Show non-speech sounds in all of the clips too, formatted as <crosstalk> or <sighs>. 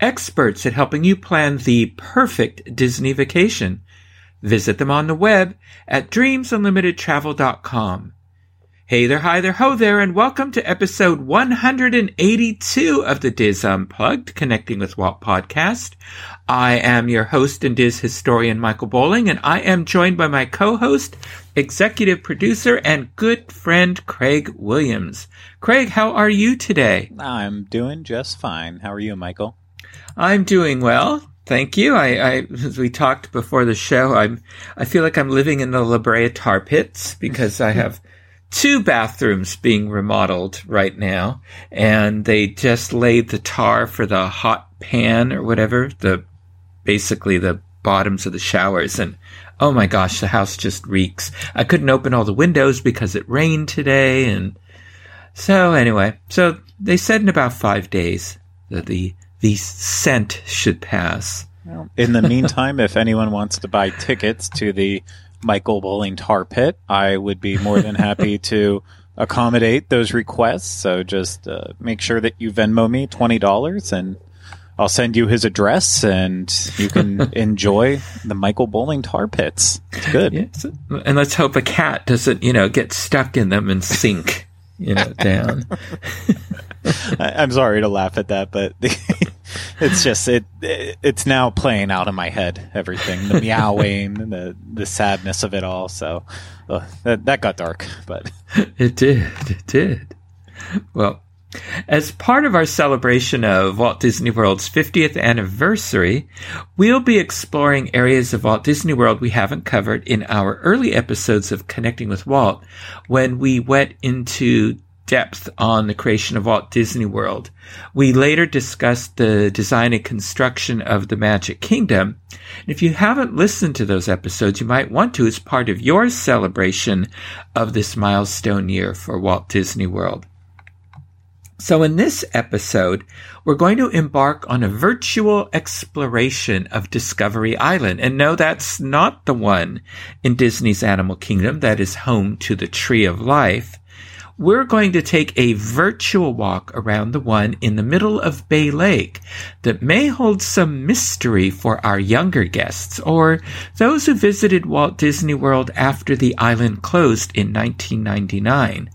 experts at helping you plan the perfect Disney vacation. Visit them on the web at dreamsunlimitedtravel.com. Hey there, hi there, ho there, and welcome to episode 182 of the DIS Unplugged Connecting with Walt podcast. I am your host and DIS historian Michael Bowling, and I am joined by my co-host, executive producer, and good friend Craig Williams. Craig, how are you today? I'm doing just fine. How are you, Michael? I'm doing well. Thank you. I, I, as we talked before the show, I'm, I feel like I'm living in the La Brea tar pits because I have two bathrooms being remodeled right now, and they just laid the tar for the hot pan or whatever, the basically the bottoms of the showers, and oh my gosh, the house just reeks. I couldn't open all the windows because it rained today, and so anyway, so they said in about five days that the the scent should pass. Well, in the <laughs> meantime, if anyone wants to buy tickets to the Michael Bowling Tar Pit, I would be more than happy <laughs> to accommodate those requests. So just uh, make sure that you Venmo me twenty dollars, and I'll send you his address, and you can <laughs> enjoy the Michael Bowling Tar Pits. It's good. Yes. And let's hope a cat doesn't, you know, get stuck in them and sink, you know, down. <laughs> I, am sorry to laugh at that, but <laughs> it's just it, It's now playing out in my head. Everything, the meowing, <laughs> the the sadness of it all. So uh, that that got dark, but it did. It did. Well, as part of our celebration of Walt Disney World's 50th anniversary, we'll be exploring areas of Walt Disney World we haven't covered in our early episodes of Connecting with Walt when we went into depth on the creation of Walt Disney World. We later discussed the design and construction of the Magic Kingdom. And if you haven't listened to those episodes, you might want to as part of your celebration of this milestone year for Walt Disney World. So in this episode, we're going to embark on a virtual exploration of Discovery Island. And no, that's not the one in Disney's Animal Kingdom that is home to the Tree of Life we're going to take a virtual walk around the one in the middle of Bay Lake that may hold some mystery for our younger guests or those who visited Walt Disney World after the island closed in 1999.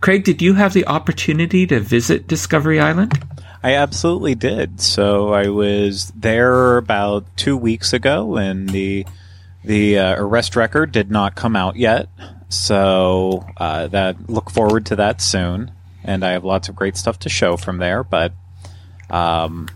Craig, did you have the opportunity to visit Discovery Island? I absolutely did. So I was there about two weeks ago, and the the uh, arrest record did not come out yet. So uh, that look forward to that soon, and I have lots of great stuff to show from there. But um,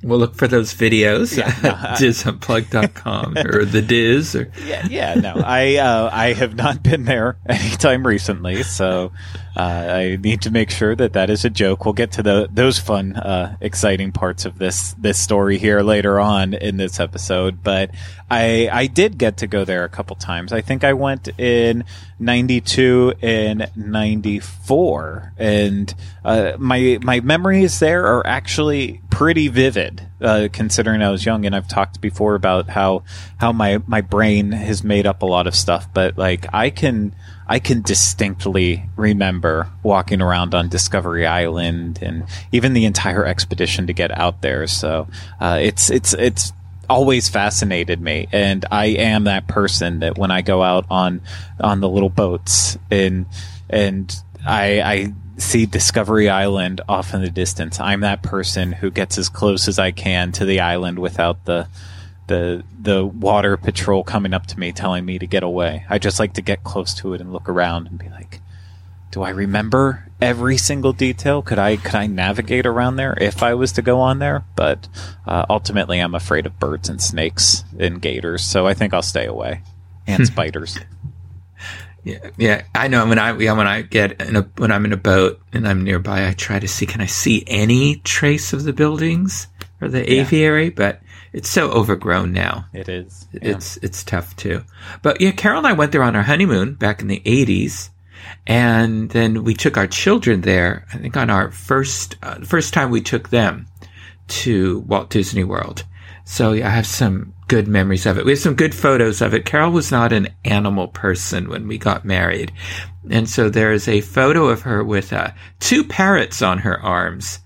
We'll look for those videos yeah, <laughs> no, at disunplugged.com <laughs> or the DIS. Or yeah, yeah, no, I uh, I have not been there <laughs> anytime recently, so I need to make sure that that is a joke. We'll get to the those fun, uh, exciting parts of this this story here later on in this episode. But I I did get to go there a couple times. I think I went in '92 and '94, and uh, my my memories there are actually pretty vivid, uh, considering I was young. And I've talked before about how how my my brain has made up a lot of stuff, but like I can I can distinctly remember walking around on Discovery Island and even the entire expedition to get out there. So uh, it's it's it's always fascinated me, and I am that person that when I go out on on the little boats and and I, I see Discovery Island off in the distance. I'm that person who gets as close as I can to the island without the the the water patrol coming up to me telling me to get away. I just like to get close to it and look around and be like, do I remember every single detail? Could I could I navigate around there if I was to go on there? But uh, ultimately, I'm afraid of birds and snakes and gators, so I think I'll stay away. And spiders. Yeah, yeah, I know. When I yeah, when I get in a when I'm in a boat and I'm nearby, I try to see can I see any trace of the buildings or the aviary, but it's so overgrown now. It is. Yeah. It's it's tough too. But yeah, Carol and I went there on our honeymoon back in the eighties, and then we took our children there. I think on our first uh, first time we took them to Walt Disney World. So yeah, I have some good memories of it. We have some good photos of it. Carol was not an animal person when we got married. And so there is a photo of her with uh, two parrots on her arms.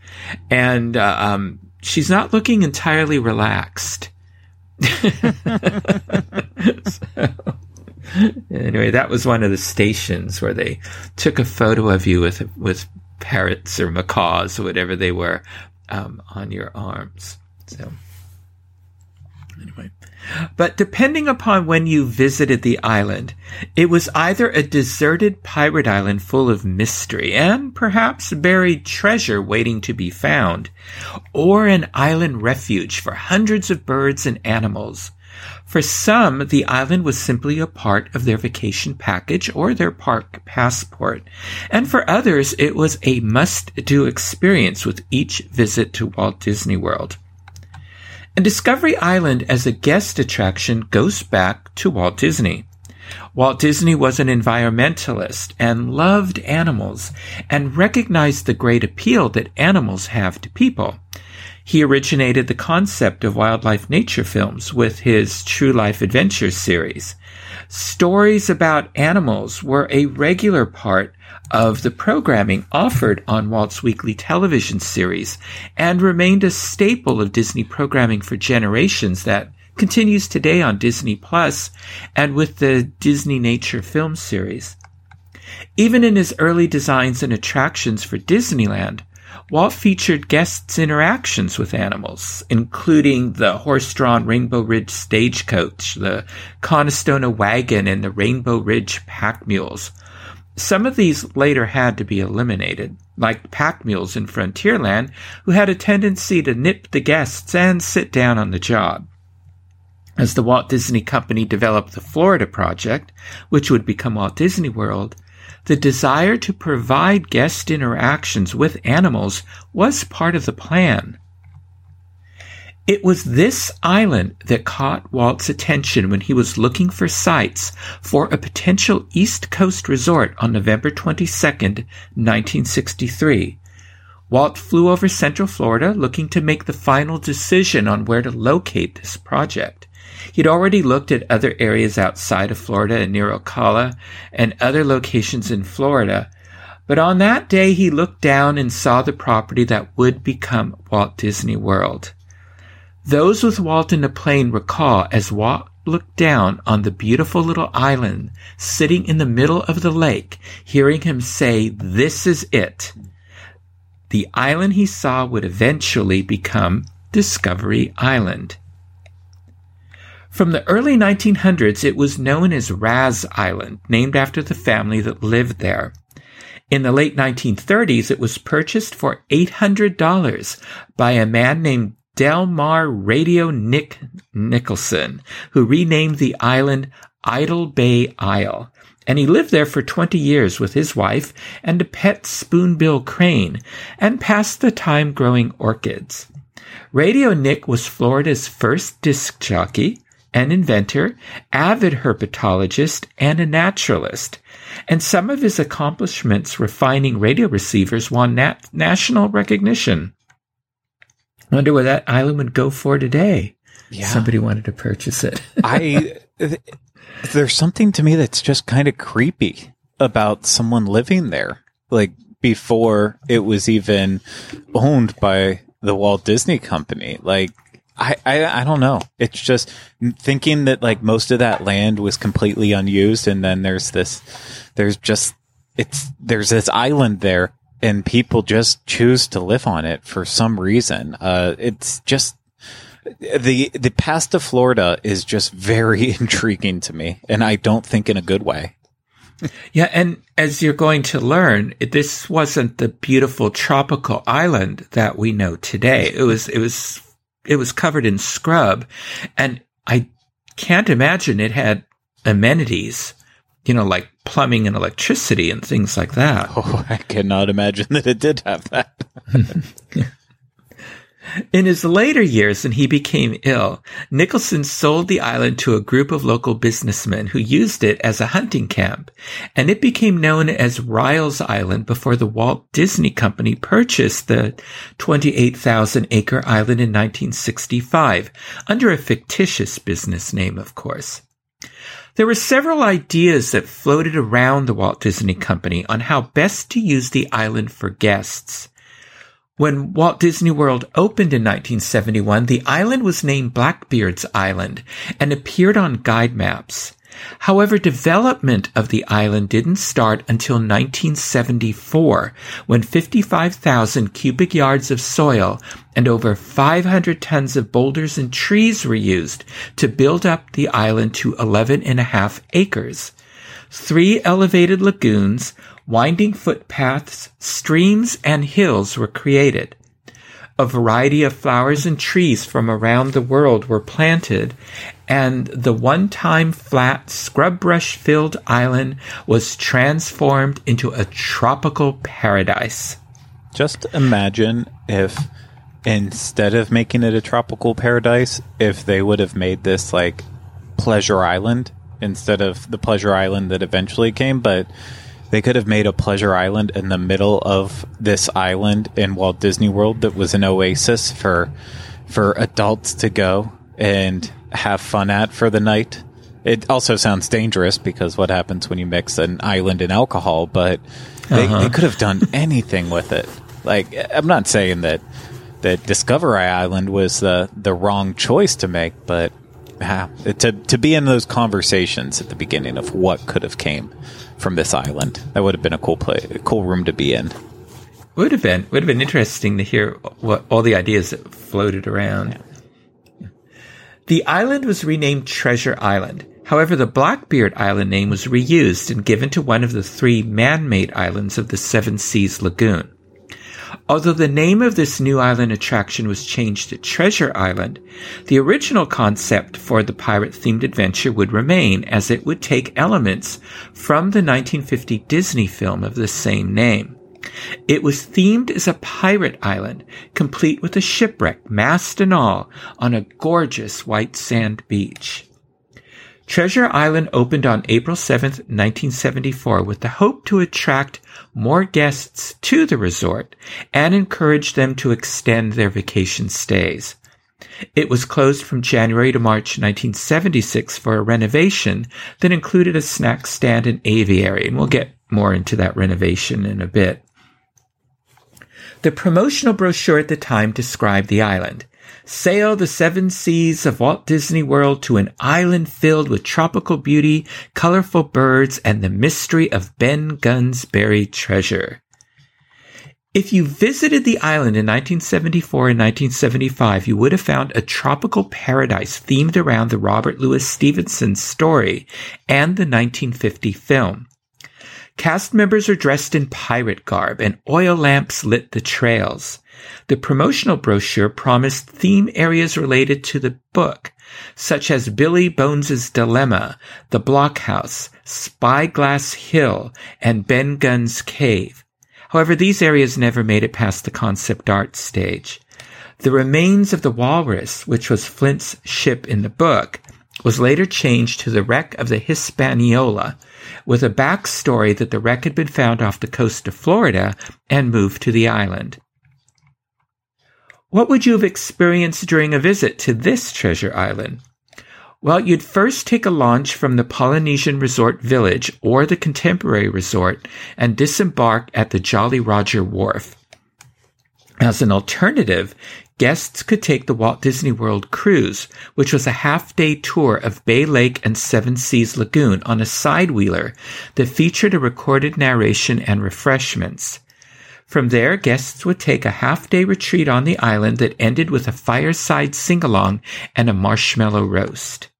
And uh, um, she's not looking entirely relaxed. <laughs> so, anyway, that was one of the stations where they took a photo of you with with parrots or macaws or whatever they were um, on your arms. So. But depending upon when you visited the island, it was either a deserted pirate island full of mystery and perhaps buried treasure waiting to be found, or an island refuge for hundreds of birds and animals. For some, the island was simply a part of their vacation package or their park passport. And for others, it was a must do experience with each visit to Walt Disney World. And Discovery Island as a guest attraction goes back to Walt Disney. Walt Disney was an environmentalist and loved animals and recognized the great appeal that animals have to people. He originated the concept of wildlife nature films with his True Life Adventures series. Stories about animals were a regular part of the programming offered on Walt's weekly television series and remained a staple of Disney programming for generations that continues today on Disney Plus and with the Disney Nature film series. Even in his early designs and attractions for Disneyland, Walt featured guests' interactions with animals, including the horse-drawn Rainbow Ridge stagecoach, the Conestoga wagon, and the Rainbow Ridge pack mules, some of these later had to be eliminated, like pack mules in Frontierland, who had a tendency to nip the guests and sit down on the job. As the Walt Disney Company developed the Florida project, which would become Walt Disney World, the desire to provide guest interactions with animals was part of the plan. It was this island that caught Walt's attention when he was looking for sites for a potential East Coast resort on November 22, 1963. Walt flew over Central Florida looking to make the final decision on where to locate this project. He'd already looked at other areas outside of Florida and near Ocala and other locations in Florida, but on that day he looked down and saw the property that would become Walt Disney World. Those with Walt in the plane recall as Walt looked down on the beautiful little island sitting in the middle of the lake, hearing him say, This is it. The island he saw would eventually become Discovery Island. From the early 1900s, it was known as Raz Island, named after the family that lived there. In the late 1930s, it was purchased for $800 by a man named Delmar Radio Nick Nicholson, who renamed the island Idle Bay Isle. And he lived there for 20 years with his wife and a pet spoonbill crane and passed the time growing orchids. Radio Nick was Florida's first disc jockey, an inventor, avid herpetologist, and a naturalist. And some of his accomplishments refining radio receivers won nat- national recognition. Wonder what that island would go for today. Yeah. Somebody wanted to purchase it. <laughs> I there's something to me that's just kind of creepy about someone living there. Like before it was even owned by the Walt Disney Company. Like I, I, I don't know. It's just thinking that like most of that land was completely unused, and then there's this, there's just it's there's this island there and people just choose to live on it for some reason. Uh, it's just the the path to Florida is just very <laughs> intriguing to me, and I don't think in a good way. Yeah, and as you're going to learn, this wasn't the beautiful tropical island that we know today. It was it was it was covered in scrub, and I can't imagine it had amenities you know, like plumbing and electricity and things like that. <laughs> Oh, I cannot imagine that it did have that. <laughs> In his later years, when he became ill, Nicholson sold the island to a group of local businessmen who used it as a hunting camp, and it became known as Riles Island before the Walt Disney Company purchased the 28,000 acre island in 1965, under a fictitious business name, of course. There were several ideas that floated around the Walt Disney Company on how best to use the island for guests. When Walt Disney World opened in 1971, the island was named Blackbeard's Island and appeared on guide maps. However, development of the island didn't start until 1974, when 55,000 cubic yards of soil and over 500 tons of boulders and trees were used to build up the island to 11 and a half acres. Three elevated lagoons, winding footpaths, streams, and hills were created. A variety of flowers and trees from around the world were planted, and the one time flat scrub brush filled island was transformed into a tropical paradise. Just imagine if instead of making it a tropical paradise, if they would have made this like Pleasure Island instead of the Pleasure Island that eventually came, but they could have made a pleasure island in the middle of this island in Walt Disney World that was an oasis for for adults to go and have fun at for the night. It also sounds dangerous because what happens when you mix an island and alcohol, but they, uh-huh. they could have done anything with it. Like I'm not saying that that Discovery Island was the the wrong choice to make, but uh, to to be in those conversations at the beginning of what could have came from this island. That would have been a cool play, a cool room to be in. Would have been would have been interesting to hear what all the ideas that floated around. Yeah. The island was renamed Treasure Island. However, the Blackbeard Island name was reused and given to one of the three man-made islands of the Seven Seas Lagoon. Although the name of this new island attraction was changed to Treasure Island, the original concept for the pirate themed adventure would remain as it would take elements from the 1950 Disney film of the same name. It was themed as a pirate island, complete with a shipwreck, mast and all, on a gorgeous white sand beach. Treasure Island opened on April 7, 1974 with the hope to attract more guests to the resort and encourage them to extend their vacation stays. It was closed from January to March 1976 for a renovation that included a snack stand and aviary, and we'll get more into that renovation in a bit. The promotional brochure at the time described the island. Sail the seven seas of Walt Disney World to an island filled with tropical beauty, colorful birds, and the mystery of Ben Gunn's buried treasure. If you visited the island in 1974 and 1975, you would have found a tropical paradise themed around the Robert Louis Stevenson story and the 1950 film. Cast members are dressed in pirate garb and oil lamps lit the trails. The promotional brochure promised theme areas related to the book, such as Billy Bones's Dilemma, the Blockhouse, Spyglass Hill, and Ben Gunn's Cave. However, these areas never made it past the concept art stage. The remains of the walrus, which was Flint's ship in the book, was later changed to the wreck of the Hispaniola, with a backstory that the wreck had been found off the coast of Florida and moved to the island. What would you have experienced during a visit to this treasure island? Well, you'd first take a launch from the Polynesian Resort Village or the Contemporary Resort and disembark at the Jolly Roger Wharf. As an alternative, guests could take the Walt Disney World cruise, which was a half day tour of Bay Lake and Seven Seas Lagoon on a side wheeler that featured a recorded narration and refreshments. From there, guests would take a half day retreat on the island that ended with a fireside sing along and a marshmallow roast.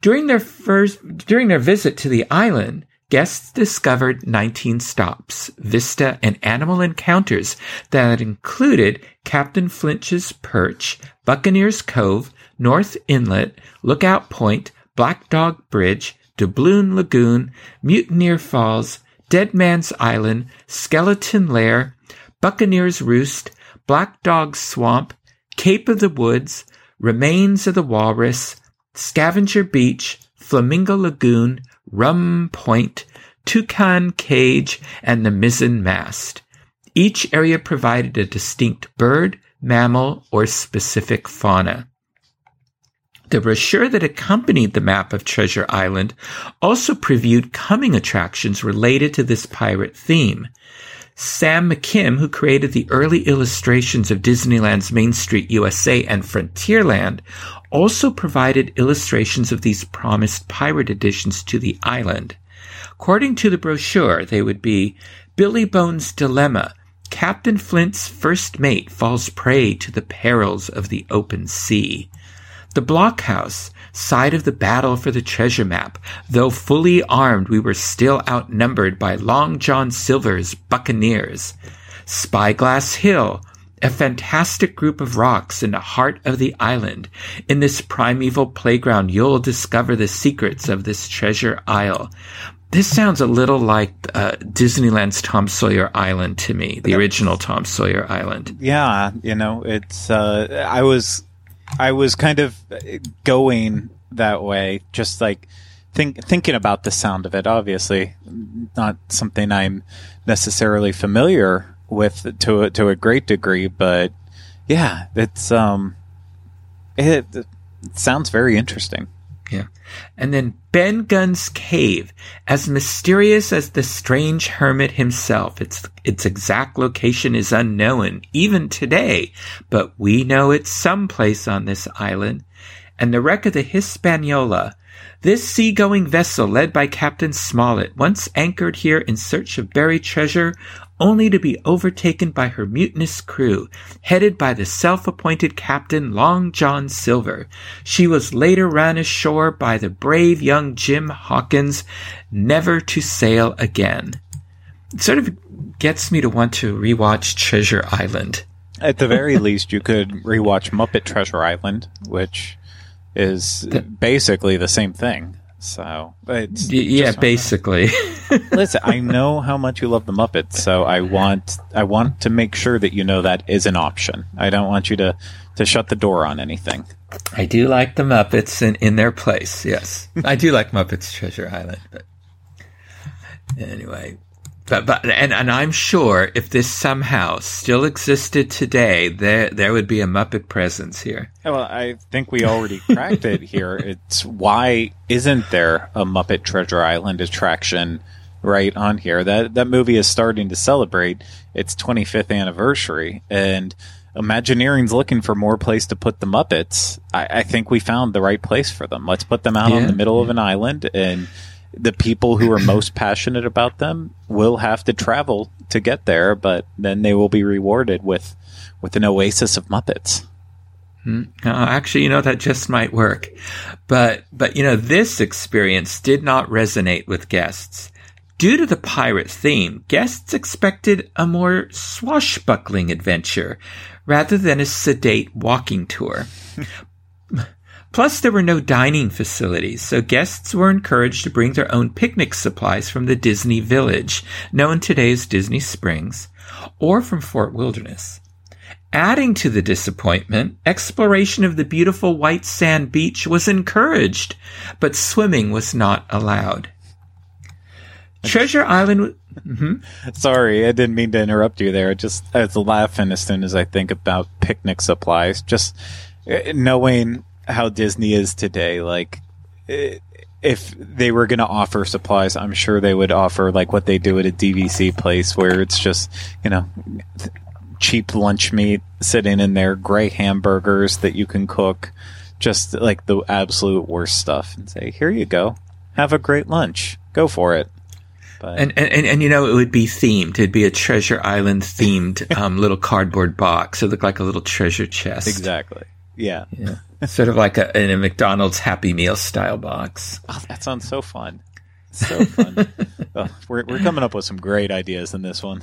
During their first, during their visit to the island, guests discovered 19 stops, vista, and animal encounters that included Captain Flint's Perch, Buccaneers Cove, North Inlet, Lookout Point, Black Dog Bridge, Doubloon Lagoon, Mutineer Falls, Dead Man's Island, Skeleton Lair, Buccaneer's Roost, Black Dog Swamp, Cape of the Woods, Remains of the Walrus, Scavenger Beach, Flamingo Lagoon, Rum Point, Toucan Cage, and the Mizzen Mast. Each area provided a distinct bird, mammal, or specific fauna. The brochure that accompanied the map of Treasure Island also previewed coming attractions related to this pirate theme. Sam McKim, who created the early illustrations of Disneyland's Main Street USA and Frontierland, also provided illustrations of these promised pirate additions to the island. According to the brochure, they would be Billy Bones' Dilemma, Captain Flint's first mate falls prey to the perils of the open sea. The blockhouse, side of the battle for the treasure map, though fully armed, we were still outnumbered by Long John Silver's buccaneers. Spyglass Hill, a fantastic group of rocks in the heart of the island. In this primeval playground, you'll discover the secrets of this treasure isle. This sounds a little like uh, Disneyland's Tom Sawyer Island to me, the original Tom Sawyer Island. Yeah, you know, it's. Uh, I was I was kind of going that way, just like think, thinking about the sound of it. Obviously, not something I'm necessarily familiar with to a, to a great degree, but yeah, it's um, it, it sounds very interesting. Yeah. And then Ben Gunn's cave, as mysterious as the strange hermit himself. Its its exact location is unknown even today, but we know it's someplace on this island. And the wreck of the Hispaniola, this seagoing vessel led by Captain Smollett, once anchored here in search of buried treasure, only to be overtaken by her mutinous crew, headed by the self-appointed captain Long John Silver. She was later run ashore by the brave young Jim Hawkins, never to sail again. It sort of gets me to want to rewatch Treasure Island. At the very <laughs> least, you could rewatch Muppet Treasure Island, which is basically the same thing. So, but yeah, basically. <laughs> listen, I know how much you love the Muppets, so I want I want to make sure that you know that is an option. I don't want you to to shut the door on anything. I do like the Muppets in, in their place. Yes, I do like Muppets Treasure Island, but anyway, but, but and, and I'm sure if this somehow still existed today, there there would be a Muppet presence here. Well, I think we already cracked it here. <laughs> It's why isn't there a Muppet Treasure Island attraction right on here? That that movie is starting to celebrate its 25th anniversary, and Imagineering's looking for more place to put the Muppets. I, I think we found the right place for them. Let's put them out yeah, on the middle of an island and the people who are most passionate about them will have to travel to get there, but then they will be rewarded with with an oasis of Muppets. Hmm. Uh, actually, you know that just might work, but but you know this experience did not resonate with guests. Due to the pirate theme, guests expected a more swashbuckling adventure rather than a sedate walking tour. <laughs> Plus, there were no dining facilities, so guests were encouraged to bring their own picnic supplies from the Disney Village, known today as Disney Springs, or from Fort Wilderness. Adding to the disappointment, exploration of the beautiful white sand beach was encouraged, but swimming was not allowed. Treasure Island. Mm-hmm. Sorry, I didn't mean to interrupt you there. Just I was laughing as soon as I think about picnic supplies. Just uh, knowing how Disney is today. Like, if they were going to offer supplies, I'm sure they would offer like what they do at a DVC place, where it's just you know cheap lunch meat sitting in there, gray hamburgers that you can cook, just like the absolute worst stuff, and say, "Here you go, have a great lunch, go for it." But. And, and and you know it would be themed. It'd be a Treasure Island themed <laughs> um, little cardboard box. It looked like a little treasure chest. Exactly. Yeah. Yeah sort of like a, in a McDonald's Happy Meal style box. Oh, that sounds so fun. So fun. <laughs> oh, we're, we're coming up with some great ideas in this one.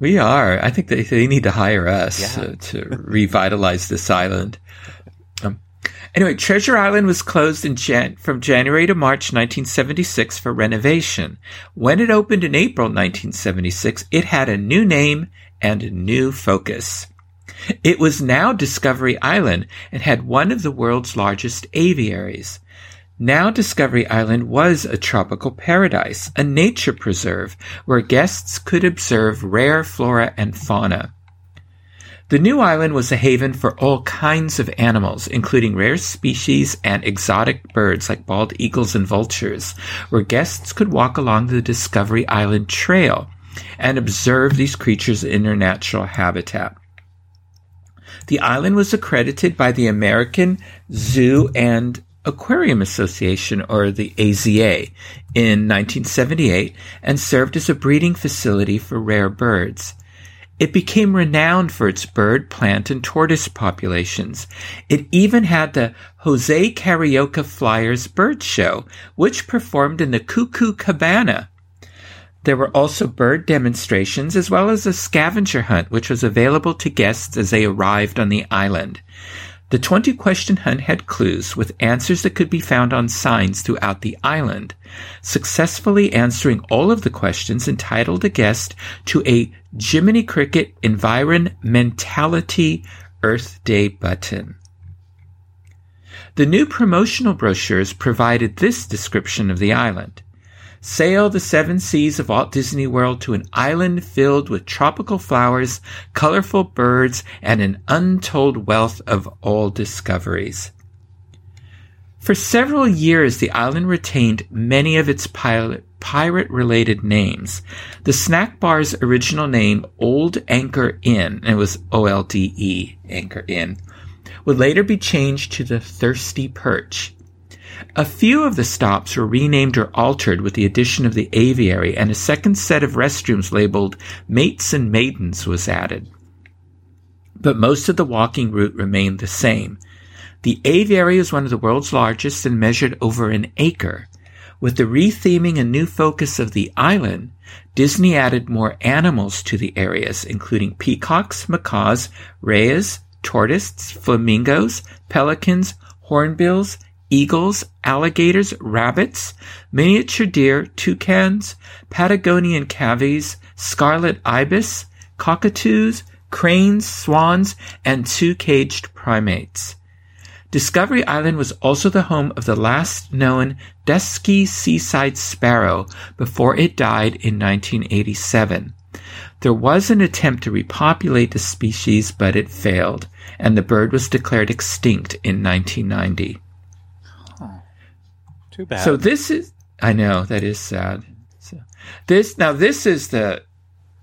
We are. I think they, they need to hire us yeah. uh, to revitalize this island. Um, anyway, Treasure Island was closed in Jan- from January to March 1976 for renovation. When it opened in April 1976, it had a new name and a new focus. It was now Discovery Island and had one of the world's largest aviaries. Now Discovery Island was a tropical paradise, a nature preserve where guests could observe rare flora and fauna. The new island was a haven for all kinds of animals, including rare species and exotic birds like bald eagles and vultures, where guests could walk along the Discovery Island Trail and observe these creatures in their natural habitat. The island was accredited by the American Zoo and Aquarium Association, or the AZA, in 1978 and served as a breeding facility for rare birds. It became renowned for its bird, plant, and tortoise populations. It even had the Jose Carioca Flyers Bird Show, which performed in the Cuckoo Cabana. There were also bird demonstrations as well as a scavenger hunt, which was available to guests as they arrived on the island. The 20 question hunt had clues with answers that could be found on signs throughout the island. Successfully answering all of the questions entitled a guest to a Jiminy Cricket Environmentality Earth Day button. The new promotional brochures provided this description of the island. Sail the seven seas of Walt Disney World to an island filled with tropical flowers, colorful birds, and an untold wealth of old discoveries. For several years, the island retained many of its pirate related names. The snack bar's original name, Old Anchor Inn, and it was O L D E, Anchor Inn, would later be changed to the Thirsty Perch. A few of the stops were renamed or altered with the addition of the aviary, and a second set of restrooms labeled Mates and Maidens was added. But most of the walking route remained the same. The aviary is one of the world's largest and measured over an acre. With the retheming and new focus of the island, Disney added more animals to the areas, including peacocks, macaws, rheas, tortoises, flamingos, pelicans, hornbills, eagles, alligators, rabbits, miniature deer, toucans, Patagonian cavies, scarlet ibis, cockatoos, cranes, swans, and two caged primates. Discovery Island was also the home of the last known dusky seaside sparrow before it died in 1987. There was an attempt to repopulate the species, but it failed, and the bird was declared extinct in 1990. Too bad. So this is I know that is sad. So this now this is the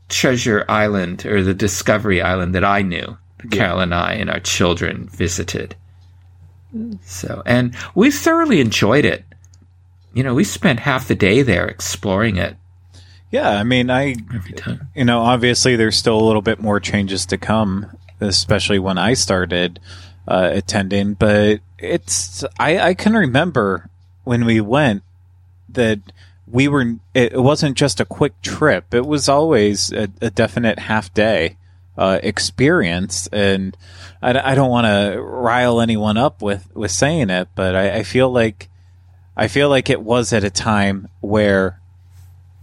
Treasure Island or the Discovery Island that I knew. Yeah. Carol and I and our children visited. So and we thoroughly enjoyed it. You know, we spent half the day there exploring it. Yeah, I mean, I. You know, obviously there's still a little bit more changes to come, especially when I started uh, attending. But it's I, I can remember when we went that we were it wasn't just a quick trip it was always a, a definite half day uh, experience and I, I don't want to rile anyone up with with saying it but I, I feel like I feel like it was at a time where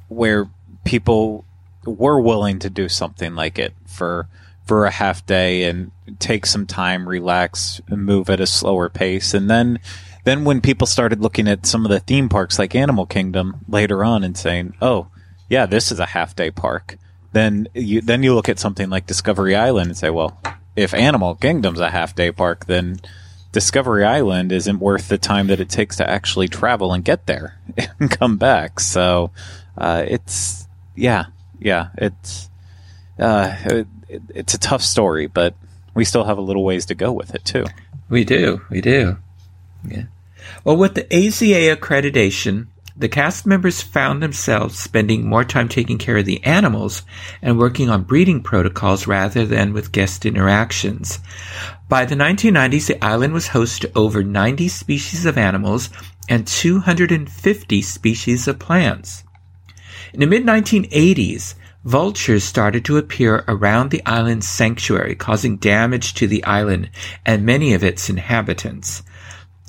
where people were willing to do something like it for for a half day and take some time, relax, and move at a slower pace. And then then when people started looking at some of the theme parks like Animal Kingdom later on and saying, "Oh, yeah, this is a half day park," then you then you look at something like Discovery Island and say, "Well, if Animal Kingdom's a half day park, then Discovery Island isn't worth the time that it takes to actually travel and get there <laughs> and come back." So uh, it's yeah, yeah, it's uh, it, it's a tough story, but we still have a little ways to go with it too. We do, we do. Yeah. Well, with the AZA accreditation, the cast members found themselves spending more time taking care of the animals and working on breeding protocols rather than with guest interactions. By the 1990s, the island was host to over 90 species of animals and 250 species of plants. In the mid 1980s, vultures started to appear around the island's sanctuary, causing damage to the island and many of its inhabitants.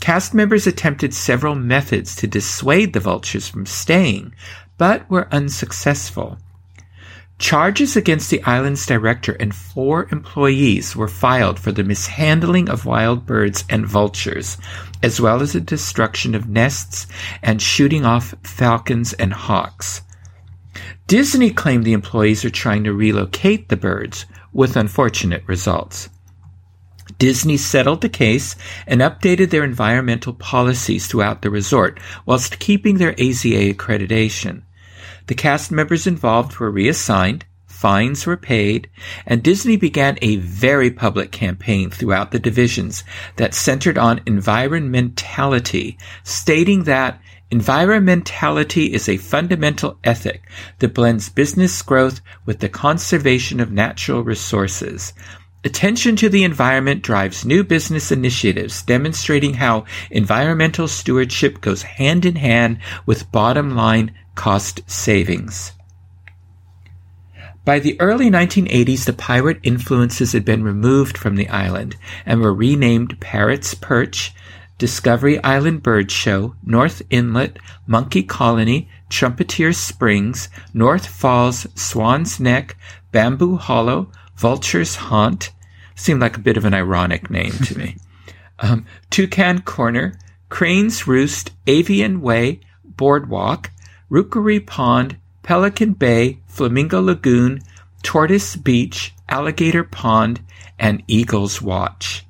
Cast members attempted several methods to dissuade the vultures from staying, but were unsuccessful. Charges against the island's director and four employees were filed for the mishandling of wild birds and vultures, as well as the destruction of nests and shooting off falcons and hawks. Disney claimed the employees are trying to relocate the birds, with unfortunate results. Disney settled the case and updated their environmental policies throughout the resort whilst keeping their AZA accreditation. The cast members involved were reassigned, fines were paid, and Disney began a very public campaign throughout the divisions that centered on environmentality, stating that environmentality is a fundamental ethic that blends business growth with the conservation of natural resources. Attention to the environment drives new business initiatives, demonstrating how environmental stewardship goes hand in hand with bottom line cost savings. By the early 1980s, the pirate influences had been removed from the island and were renamed Parrot's Perch, Discovery Island Bird Show, North Inlet, Monkey Colony, Trumpeter Springs, North Falls, Swan's Neck, Bamboo Hollow, Vulture's Haunt. Seemed like a bit of an ironic name to me. <laughs> Um, Toucan Corner, Crane's Roost, Avian Way, Boardwalk, Rookery Pond, Pelican Bay, Flamingo Lagoon, Tortoise Beach, Alligator Pond, and Eagle's Watch.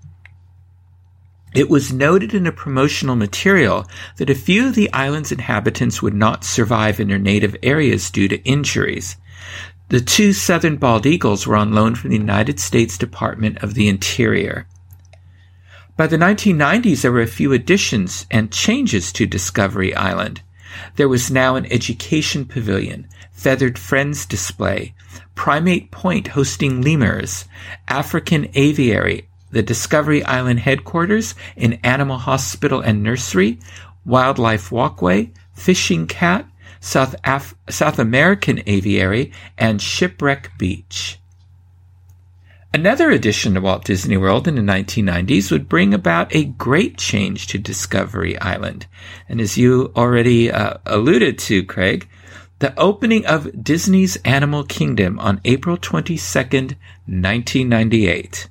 It was noted in a promotional material that a few of the island's inhabitants would not survive in their native areas due to injuries. The two southern bald eagles were on loan from the United States Department of the Interior. By the 1990s, there were a few additions and changes to Discovery Island. There was now an education pavilion, feathered friends display, Primate Point hosting lemurs, African aviary, the Discovery Island headquarters, an animal hospital and nursery, wildlife walkway, fishing cat, South, Af- South American aviary, and shipwreck beach. Another addition to Walt Disney World in the 1990s would bring about a great change to Discovery Island. And as you already uh, alluded to, Craig, the opening of Disney's Animal Kingdom on April 22nd, 1998.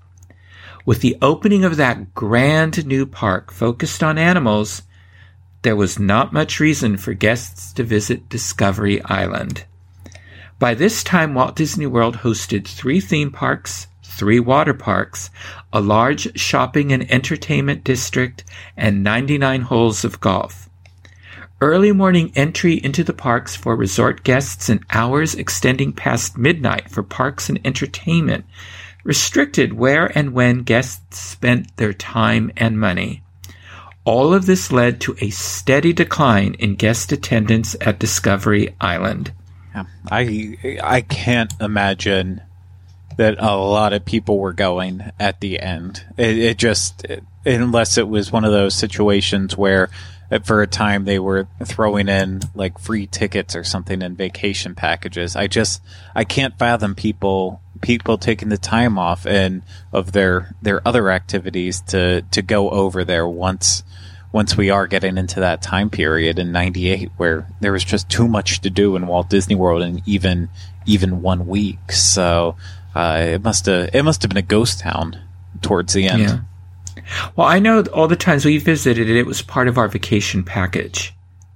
With the opening of that grand new park focused on animals, there was not much reason for guests to visit Discovery Island. By this time, Walt Disney World hosted three theme parks, three water parks, a large shopping and entertainment district, and 99 holes of golf. Early morning entry into the parks for resort guests and hours extending past midnight for parks and entertainment restricted where and when guests spent their time and money. All of this led to a steady decline in guest attendance at Discovery Island. Yeah, I I can't imagine that a lot of people were going at the end. It, it just, it, unless it was one of those situations where uh, for a time they were throwing in like free tickets or something in vacation packages. I just, I can't fathom people people taking the time off and of their their other activities to to go over there once once we are getting into that time period in 98 where there was just too much to do in Walt Disney World in even even one week so uh, it must have it must have been a ghost town towards the end. Yeah. Well, I know all the times we visited it, it was part of our vacation package.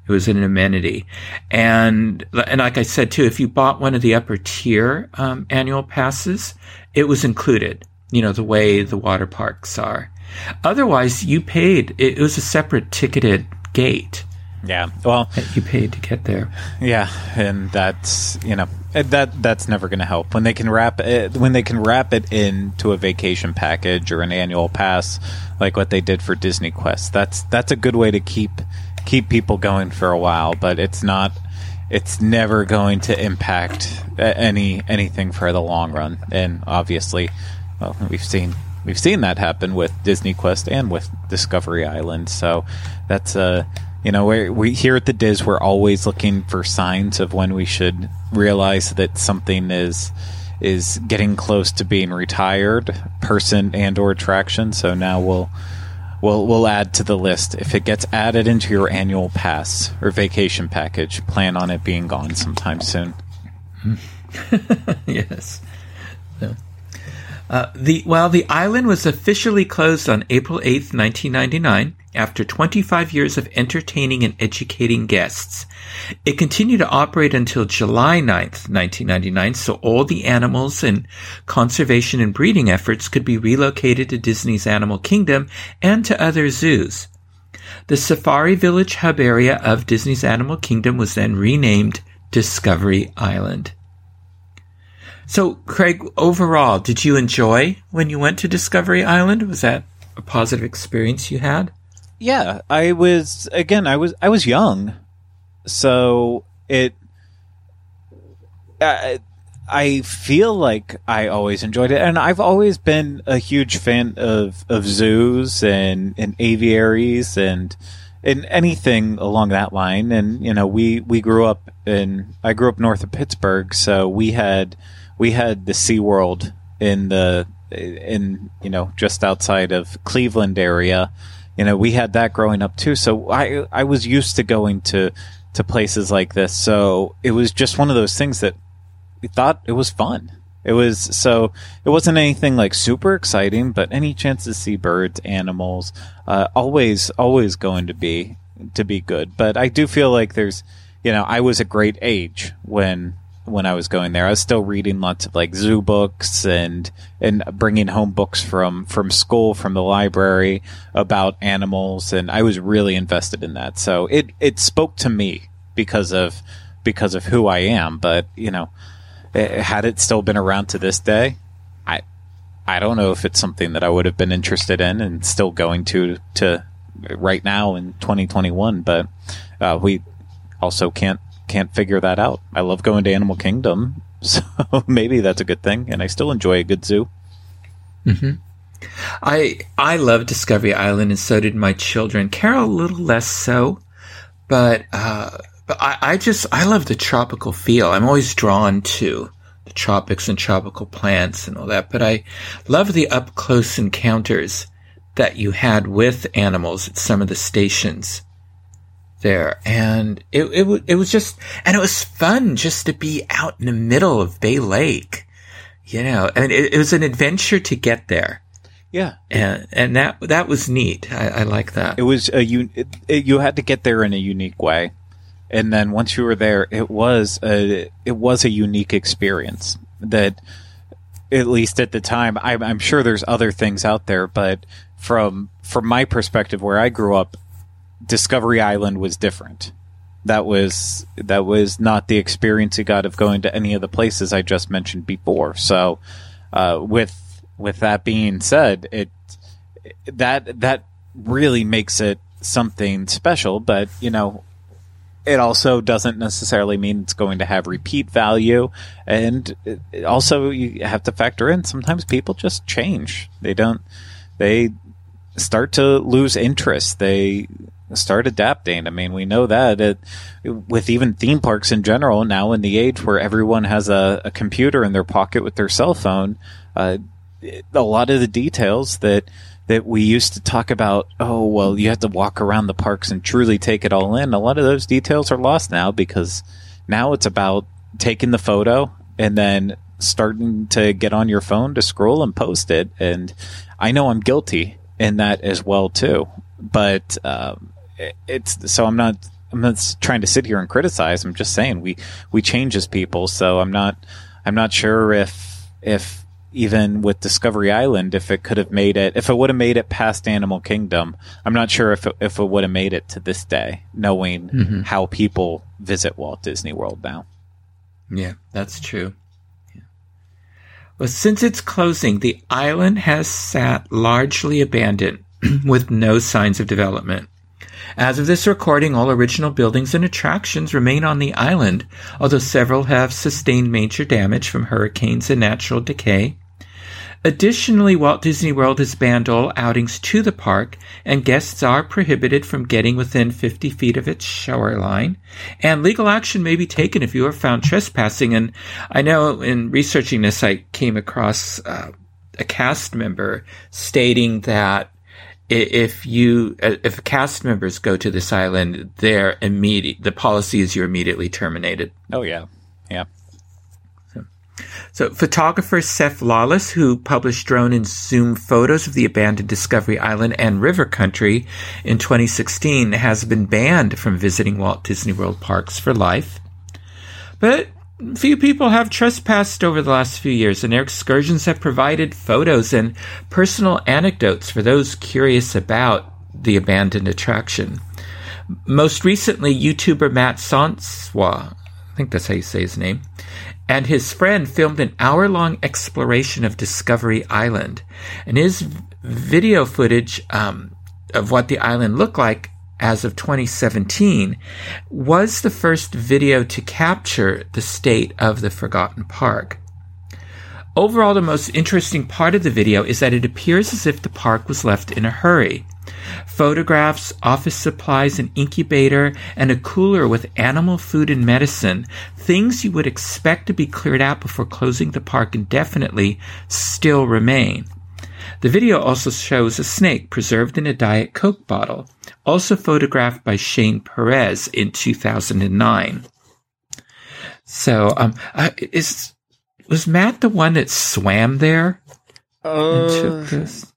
It was an amenity, and and like I said too, if you bought one of the upper tier um, annual passes, it was included. You know the way the water parks are. Otherwise, you paid. It was a separate ticketed gate. Yeah. Well, you paid to get there. Yeah, and that's you know that that's never going to help when they can wrap it when they can wrap it into a vacation package or an annual pass like what they did for Disney Quest. That's that's a good way to keep keep people going for a while, but it's not it's never going to impact any anything for the long run. And obviously, well, we've seen we've seen that happen with Disney Quest and with Discovery Island. So that's a you know, we we here at the DIS, we're always looking for signs of when we should realize that something is is getting close to being retired, person and or attraction. So now we'll we'll we'll add to the list. If it gets added into your annual pass or vacation package, plan on it being gone sometime soon. <laughs> yes. Uh, the while the island was officially closed on April 8th, 1999, after 25 years of entertaining and educating guests, it continued to operate until July 9th, 1999, so all the animals and conservation and breeding efforts could be relocated to Disney's Animal Kingdom and to other zoos. The Safari Village hub area of Disney's Animal Kingdom was then renamed Discovery Island. So, Craig, overall, did you enjoy when you went to Discovery Island? Was that a positive experience you had? Yeah, I was again. I was I was young, so it. I, I feel like I always enjoyed it, and I've always been a huge fan of, of zoos and, and aviaries and and anything along that line. And you know, we we grew up in I grew up north of Pittsburgh, so we had we had the SeaWorld in the in you know just outside of Cleveland area. You know, we had that growing up too. So I I was used to going to to places like this. So it was just one of those things that we thought it was fun. It was so it wasn't anything like super exciting, but any chance to see birds, animals, uh, always always going to be to be good. But I do feel like there's you know I was a great age when when I was going there. I was still reading lots of like zoo books and and bringing home books from from school from the library about animals, and I was really invested in that. So it it spoke to me because of because of who I am. But you know, eh, had it still been around to this day, I I don't know if it's something that I would have been interested in and still going to to right now in 2021. But uh, we also can't can't figure that out. I love going to Animal Kingdom, <laughs> so maybe that's a good thing, and I still enjoy a good zoo. Mm-hmm. I I love Discovery Island, and so did my children. Carol a little less so, but uh, but I, I just I love the tropical feel. I'm always drawn to the tropics and tropical plants and all that. But I love the up close encounters that you had with animals at some of the stations there, and it it it was just and it was fun just to be out in the middle of Bay Lake, you know, and it, it was an adventure to get there. Yeah, and and that that was neat. I, I like that. It was a it, you had to get there in a unique way, and then once you were there, it was a it was a unique experience that. At least at the time, I'm, I'm sure there's other things out there, but from from my perspective, where I grew up, Discovery Island was different. That was that was not the experience you got of going to any of the places I just mentioned before. So, uh, with with that being said, it that that really makes it something special. But you know, it also doesn't necessarily mean it's going to have repeat value. And also, you have to factor in sometimes people just change. They don't. They start to lose interest. They start adapting. I mean, we know that it, with even theme parks in general now in the age where everyone has a, a computer in their pocket with their cell phone, uh, a lot of the details that that we used to talk about, oh well, you have to walk around the parks and truly take it all in. A lot of those details are lost now because now it's about taking the photo and then starting to get on your phone to scroll and post it. And I know I'm guilty in that as well too. But um, it's so I'm not I'm not trying to sit here and criticize. I'm just saying we we change as people. So I'm not I'm not sure if if even with Discovery Island, if it could have made it, if it would have made it past Animal Kingdom, I'm not sure if it, if it would have made it to this day, knowing mm-hmm. how people visit Walt Disney World now. Yeah, that's true. Yeah. Well, since its closing, the island has sat largely abandoned <clears throat> with no signs of development. As of this recording, all original buildings and attractions remain on the island, although several have sustained major damage from hurricanes and natural decay. Additionally, Walt Disney World has banned all outings to the park, and guests are prohibited from getting within 50 feet of its shoreline. And legal action may be taken if you are found trespassing. And I know in researching this, I came across uh, a cast member stating that if you if cast members go to this island, they're immediate. The policy is you're immediately terminated. Oh yeah, yeah. So, So, photographer Seph Lawless, who published drone and zoom photos of the abandoned Discovery Island and River Country in 2016, has been banned from visiting Walt Disney World parks for life. But few people have trespassed over the last few years, and their excursions have provided photos and personal anecdotes for those curious about the abandoned attraction. Most recently, YouTuber Matt Sonswa, I think that's how you say his name, and his friend filmed an hour long exploration of Discovery Island. And his video footage um, of what the island looked like as of 2017 was the first video to capture the state of the Forgotten Park. Overall, the most interesting part of the video is that it appears as if the park was left in a hurry. Photographs, office supplies, an incubator, and a cooler with animal food and medicine, things you would expect to be cleared out before closing the park indefinitely, still remain. The video also shows a snake preserved in a Diet Coke bottle, also photographed by Shane Perez in 2009. So, um, uh, is was Matt the one that swam there Uh, and took this?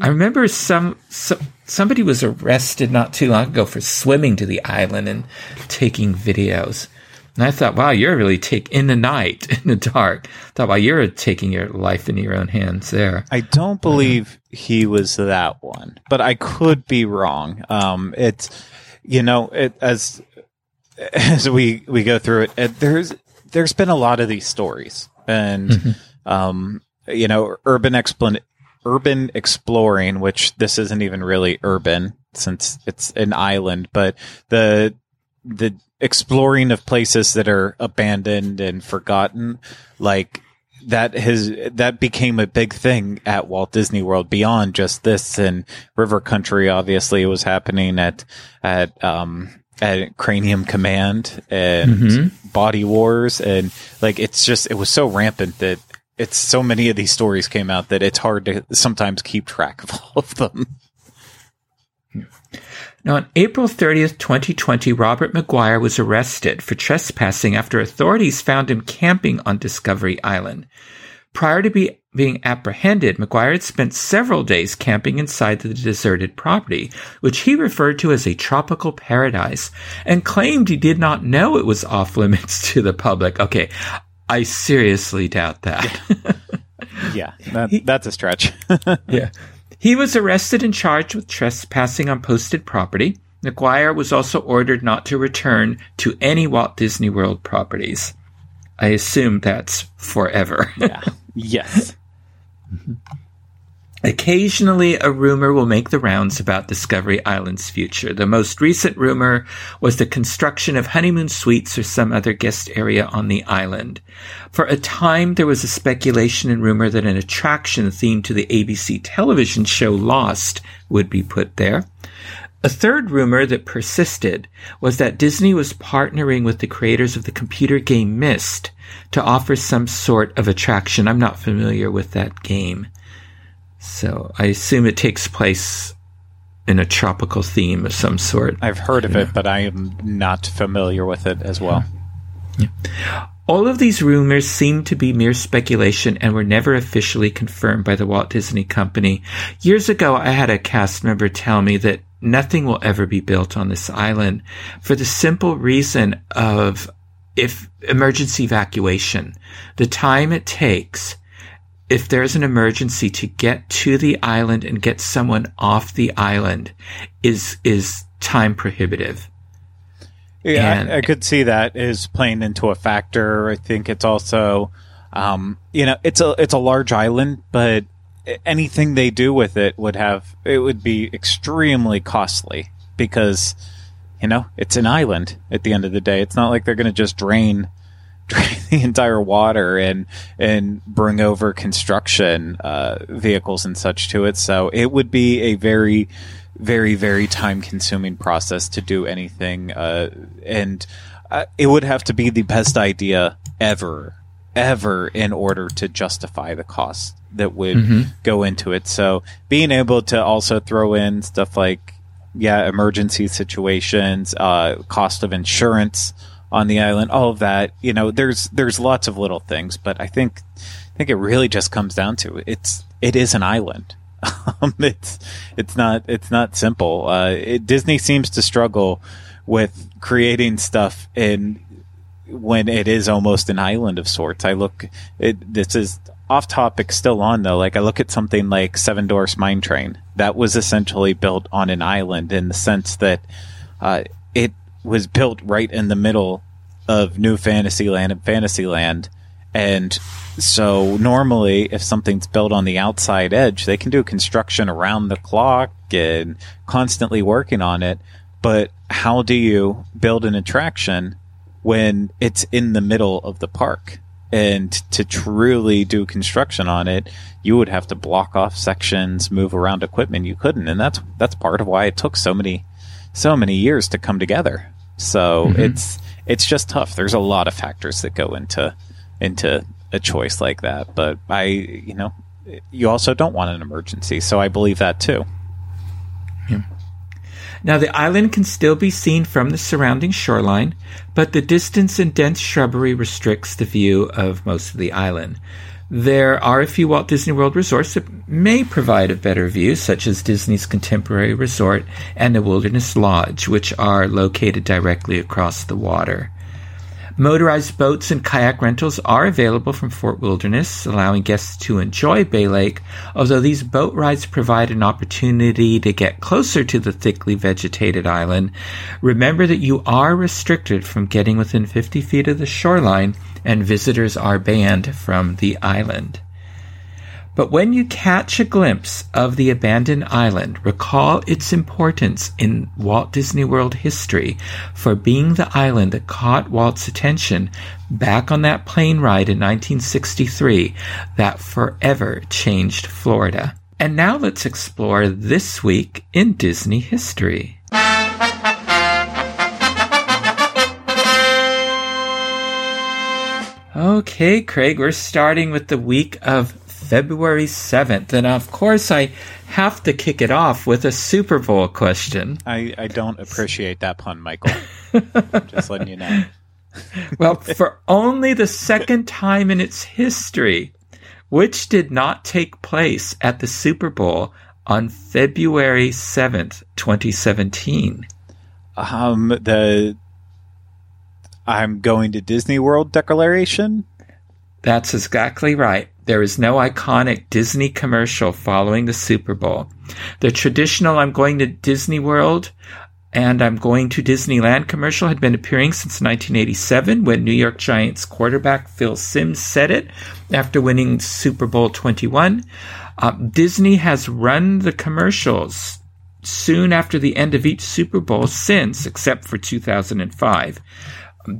I remember some, some somebody was arrested not too long ago for swimming to the island and taking videos. And I thought, wow, you're really take in the night, <laughs> in the dark. I thought, wow, you're taking your life in your own hands there. I don't believe he was that one, but I could be wrong. Um, it's you know, it as <laughs> as we we go through it, it there's there's been a lot of these stories, and um, you know, urban explan urban exploring, which this isn't even really urban since it's an island, but the the exploring of places that are abandoned and forgotten, like that has that became a big thing at Walt Disney World beyond just this and River Country. Obviously, it was happening at at um, at Cranium Command and Mhm. Body Wars, and like it's just it was so rampant that it's so many of these stories came out that it's hard to sometimes keep track of all of them. Now, on April 30th, 2020, Robert McGuire was arrested for trespassing after authorities found him camping on Discovery Island. Prior to be, being apprehended, McGuire had spent several days camping inside the deserted property, which he referred to as a tropical paradise, and claimed he did not know it was off <laughs> limits to the public. Okay, I seriously doubt that. Yeah, <laughs> that, that's a stretch. <laughs> yeah. He was arrested and charged with trespassing on posted property. McGuire was also ordered not to return to any Walt Disney World properties. I assume that's forever. yeah. Yes. <laughs> Mm-hmm. Occasionally, a rumor will make the rounds about Discovery Island's future. The most recent rumor was the construction of honeymoon suites or some other guest area on the island. For a time, there was a speculation and rumor that an attraction themed to the ABC television show Lost would be put there. A third rumor that persisted was that Disney was partnering with the creators of the computer game Myst to offer some sort of attraction. I'm not familiar with that game. So I assume it takes place in a tropical theme of some sort. I've heard of it, but I am not familiar with it as well. All of these rumors seem to be mere speculation and were never officially confirmed by the Walt Disney Company. Years ago, I had a cast member tell me that nothing will ever be built on this island for the simple reason of if emergency evacuation, the time it takes if there's an emergency to get to the island and get someone off the island is is time prohibitive. Yeah, And- I, I could see that is playing into a factor. I think it's also, um, you know, it's a it's a large island, but anything they do with it would have it would be extremely costly because, you know, it's an island. At the end of the day, it's not like they're going to just drain drain <laughs> the entire water and and bring over construction uh, vehicles and such to it. So it would be a very very very time consuming process to do anything uh, and uh, it would have to be the best idea ever ever in order to justify the cost that would go into it so being able to also throw in stuff like yeah emergency situations uh, cost of insurance on the island, all of that. You know, there's there's lots of little things, but I think I think it really just comes down to it's it is an island. <laughs> Um, it's it's not it's not simple. Uh, it, Disney seems to struggle with creating stuff in when it is almost an island of sorts. I look it, this is off topic still on though. Like I look at something like Seven Dwarfs Mine Train that was essentially built on an island in the sense that uh, it was built right in the middle of New Fantasyland and Fantasyland. And so normally if something's built on the outside edge, they can do construction around the clock and constantly working on it. But how do you build an attraction when it's in the middle of the park? And to truly do construction on it, you would have to block off sections, move around equipment. You couldn't, and that's that's part of why it took so many so many years to come together. So mm-hmm. it's it's just tough. There's a lot of factors that go into into a choice like that. But I, you know, you also don't want an emergency, so I believe that too. Yeah. Now, the island can still be seen from the surrounding shoreline, but the distance and dense shrubbery restricts the view of most of the island. There are a few Walt Disney World resorts that may provide a better view, such as Disney's Contemporary Resort and the Wilderness Lodge, which are located directly across the water. Motorized boats and kayak rentals are available from Fort Wilderness, allowing guests to enjoy Bay Lake, although these boat rides provide an opportunity to get closer to the thickly vegetated island. Remember that you are restricted from getting within 50 feet of the shoreline, and visitors are banned from the island. But when you catch a glimpse of the abandoned island, recall its importance in Walt Disney World history for being the island that caught Walt's attention back on that plane ride in 1963 that forever changed Florida. And now let's explore this week in Disney history. Okay, Craig, we're starting with the week of February 7th. And of course, I have to kick it off with a Super Bowl question. I, I don't appreciate that pun, Michael. <laughs> Just letting you know. well, for only the second time in its history, which did not take place at the Super Bowl on February 7th, 2017. Um, the I'm going to Disney World declaration? That's exactly right. There is no iconic Disney commercial following the Super Bowl. The traditional I'm going to Disney World and I'm going to Disneyland commercial had been appearing since 1987 when New York Giants quarterback Phil Simms said it after winning Super Bowl 21. Uh, Disney has run the commercials soon after the end of each Super Bowl since, except for 2005.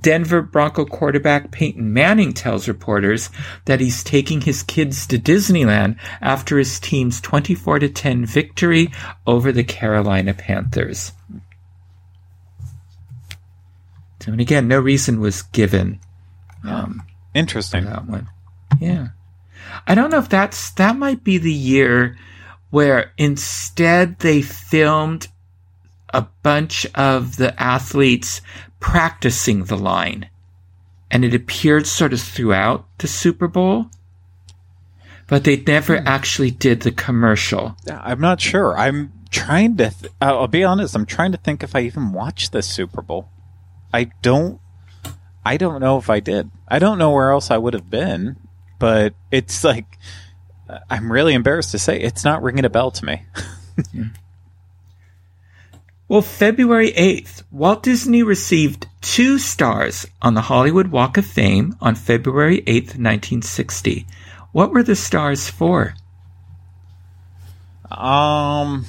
Denver Bronco quarterback Peyton Manning tells reporters that he's taking his kids to Disneyland after his team's 24 to 10 victory over the Carolina Panthers. So, and again, no reason was given. Um, Interesting. that one. Yeah. I don't know if that's, that might be the year where instead they filmed a bunch of the athletes practicing the line. And it appeared sort of throughout the Super Bowl, but they never hmm. actually did the commercial. I'm not sure. I'm trying to, th- I'll be honest, I'm trying to think if I even watched the Super Bowl. I don't, I don't know if I did. I don't know where else I would have been, but it's like, I'm really embarrassed to say it's not ringing a bell to me. <laughs> Well, February 8th, Walt Disney received two stars on the Hollywood Walk of Fame on February 8th, 1960. What were the stars for? Um,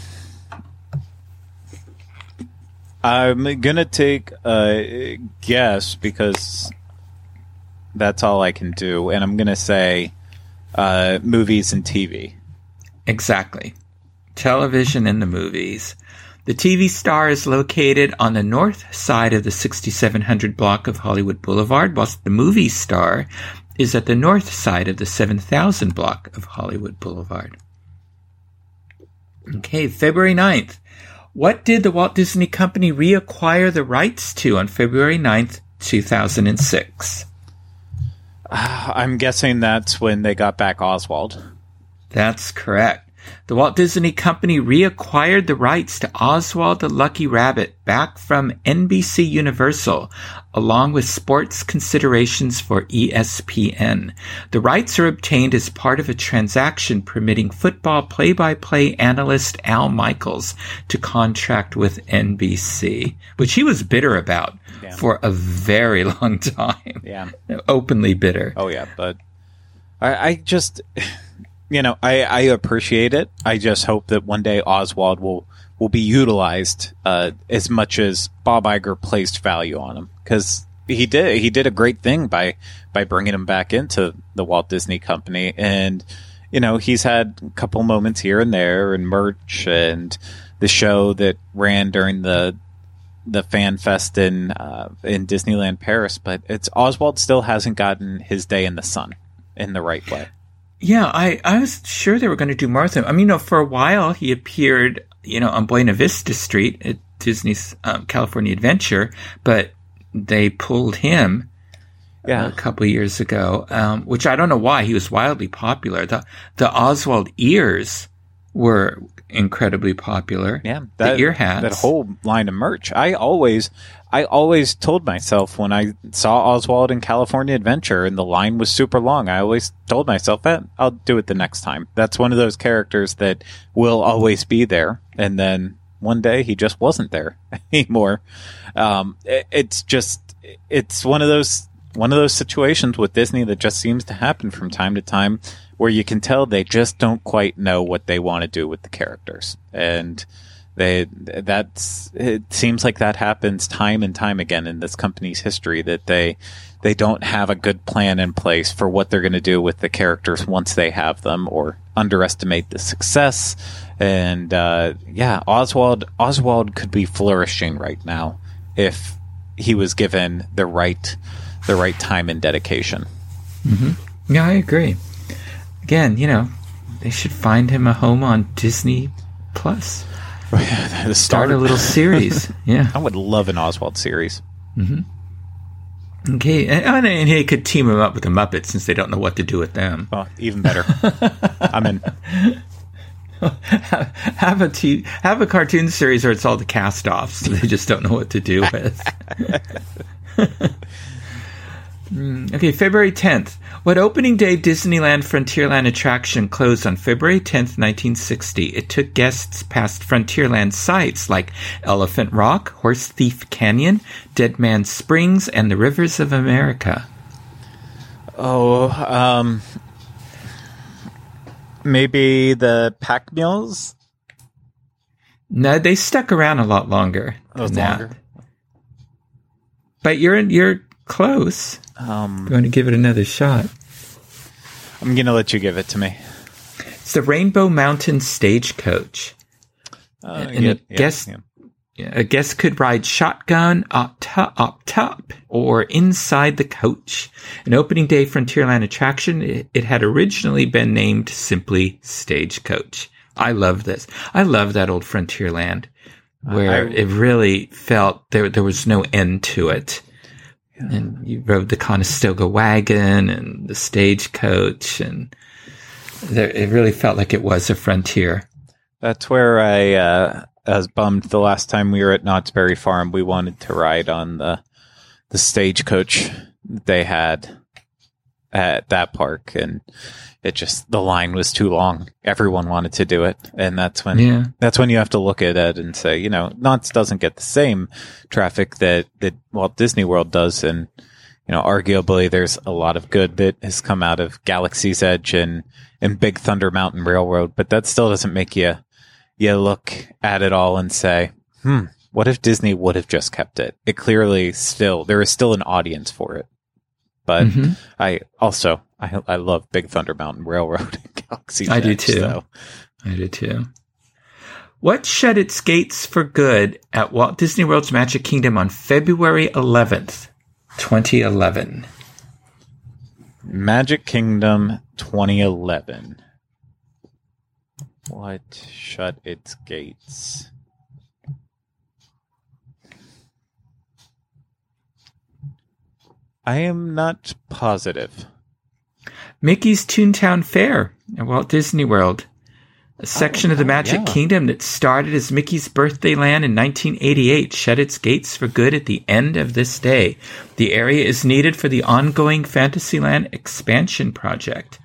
I'm gonna take a guess because that's all I can do, and I'm gonna say uh, movies and TV. Exactly, television and the movies. The TV Star is located on the north side of the 6700 block of Hollywood Boulevard, whilst the Movie Star is at the north side of the 7000 block of Hollywood Boulevard. Okay, February 9th. What did the Walt Disney Company reacquire the rights to on February 9th, 2006. Uh, I'm guessing that's when they got back Oswald. That's correct. The Walt Disney Company reacquired the rights to Oswald the Lucky Rabbit back from NBC Universal, along with sports considerations for ESPN. The rights are obtained as part of a transaction permitting football play-by-play analyst Al Michaels to contract with NBC, which he was bitter about Yeah. for a very <laughs> long time. Yeah. Openly bitter. Oh yeah, but I, I just, <laughs> you know, I, I appreciate it. I just hope that one day Oswald will will be utilized uh, as much as Bob Iger placed value on him because he did he did a great thing by by bringing him back into the Walt Disney Company and. You know, he's had a couple moments here and there, and merch, and the show that ran during the the fan fest in uh, in Disneyland Paris, but it's Oswald still hasn't gotten his day in the sun in the right way. Yeah, I, I was sure they were going to do more with him. I mean, you know, for a while he appeared, you know, on Buena Vista Street at Disney's um, California Adventure, but they pulled him Yeah, a couple years ago, um, which I don't know why. He was wildly popular. The the Oswald ears were incredibly popular. yeah, the ear hats. that whole line of merch. I always, I always told myself when I saw Oswald in California Adventure and the line was super long, I always told myself that I'll do it the next time. That's one of those characters that will always be there, and then one day he just wasn't there <laughs> anymore. Um, it, it's just, it's one of those one of those situations with Disney that just seems to happen from time to time where you can tell they just don't quite know what they want to do with the characters. And they that's it seems like that happens time and time again in this company's history that they they don't have a good plan in place for what they're going to do with the characters once they have them or underestimate the success and uh, yeah Oswald Oswald could be flourishing right now if he was given the right the right time and dedication. Yeah, I agree. Again, you know, they should find him a home on Disney Plus. The Start a little series. <laughs> Yeah. I would love an Oswald series. Mm-hmm. Okay, and, and he could team him up with the Muppets since they don't know what to do with them. Oh, even better. <laughs> I'm in. <laughs> Have a t- have a cartoon series where it's all the cast-offs. They just don't know what to do with. Mm, okay, February 10th. What opening day Disneyland Frontierland attraction closed on February 10th, 1960? It took guests past Frontierland sites like Elephant Rock, Horse Thief Canyon, Dead Man Springs, and the Rivers of America. Oh, um, maybe the pack mules. No, they stuck around a lot longer. Than that. longer. But you're you're close. Um, want to give it another shot? I'm gonna let you give it to me. It's the Rainbow Mountain Stagecoach. Uh, And yeah, it yeah, guess- yeah. A guest could ride shotgun up top, up top or inside the coach. An opening day Frontierland attraction, it, it had originally been named simply Stagecoach. I love this. I love that old Frontierland where I- it really felt there, there was no end to it. And you rode the Conestoga wagon and the stagecoach and there, it really felt like it was a frontier. That's where I uh, I was bummed the last time we were at Knott's Berry Farm. We wanted to ride on the the stagecoach that they had at that park, and it just the line was too long. Everyone wanted to do it, and that's when Yeah. that's when you have to look at it and say, you know, Knott's doesn't get the same traffic that that Walt Disney World does, and you know, arguably there's a lot of good that has come out of Galaxy's Edge and and Big Thunder Mountain Railroad, but that still doesn't make you you look at it all and say, hmm, what if Disney would have just kept it? It clearly still there is still an audience for it, but Mhm. I also I I love Big Thunder Mountain Railroad and <laughs> Galaxy's I do too. so- I do too. What shut its gates for good at Walt Disney World's Magic Kingdom on February 11th, 2011? Magic Kingdom 2011. What shut its gates? I am not positive. Mickey's Toontown Fair at Walt Disney World. A section Oh, of the oh, Magic yeah. Kingdom that started as Mickey's Birthday Land in 1988 shut its gates for good at the end of this day. The area is needed for the ongoing Fantasyland expansion project.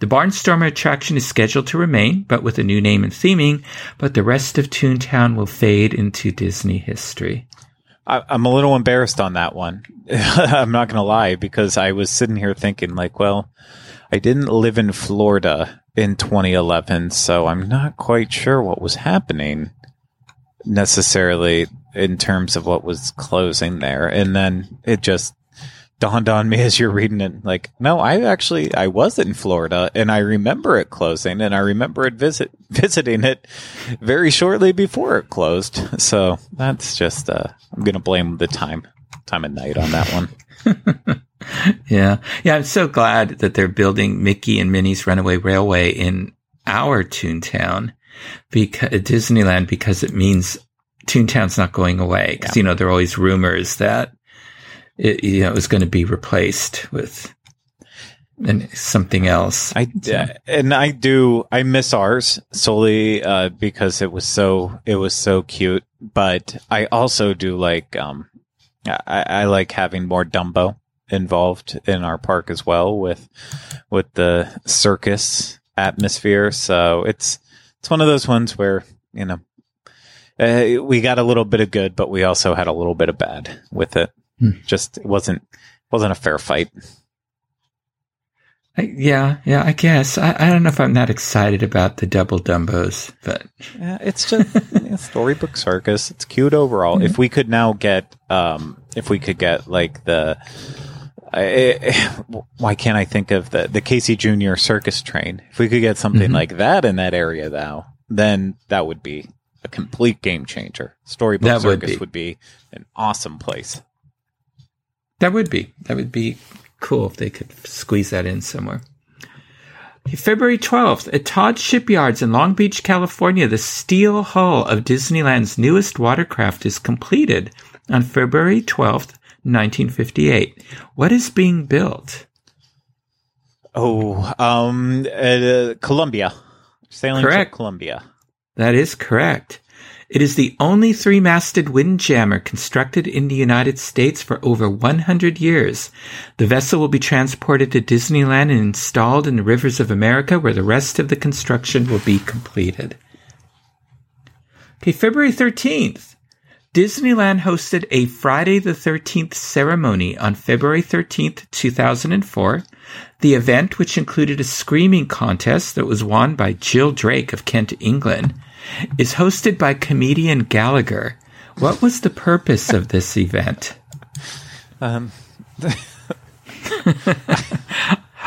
The Barnstormer attraction is scheduled to remain, but with a new name and theming, but the rest of Toontown will fade into Disney history. I, I'm a little embarrassed on that one. <laughs> I'm not going to lie because I was sitting here thinking, like, well, I didn't live in Florida in 2011, so I'm not quite sure what was happening necessarily in terms of what was closing there. And then it just dawned on me <laughs> as you're reading it, like, no, I actually I was in Florida and I remember it closing, and I remember it visit <laughs> visiting it very shortly before it closed. <laughs> So that's just uh, I'm gonna blame the time time of night on that one. Yeah. Yeah, I'm so glad that they're building Mickey and Minnie's Runaway Railway in our Toontown because Disneyland because it means Toontown's not going away because you know there are always rumors that it you know it was going to be replaced with and something else. I So- and I do I miss ours solely uh, because it was so it was so cute. But I also do like um I, I like having more Dumbo involved in our park as well with with the circus atmosphere. So it's it's one of those ones where you know uh, we got a little bit of good, but we also had a little bit of bad with it. Hmm. Just it wasn't wasn't a fair fight. I, yeah, yeah, I guess I, I don't know if I'm that excited about the double Dumbos, but Yeah, it's just <laughs> yeah, storybook circus. It's cute overall. If we could now get, um, if we could get like the, I, <sighs> why can't I think of the the Casey Junior circus train? If we could get something Mhm. like that in that area though, then that would be a complete game changer. Storybook That would circus be. would be an awesome place. That would be that would be cool if they could squeeze that in somewhere. February 12th, at Todd Shipyards in Long Beach, California, the steel hull of Disneyland's newest watercraft is completed on February 12th, 1958. What is being built? Oh, um, uh, Columbia, sailing Correct. to Columbia. That is correct. It is the only three masted windjammer constructed in the United States for over 100 years. The vessel will be transported to Disneyland and installed in the rivers of America, where the rest of the construction will be completed. Okay, February 13th. Disneyland hosted a Friday the 13th ceremony on February 13th, 2004. The event, which included a screaming contest that was won by Jill Drake of Kent, England, is hosted by comedian Gallagher. What was the purpose of this event? Um, <laughs>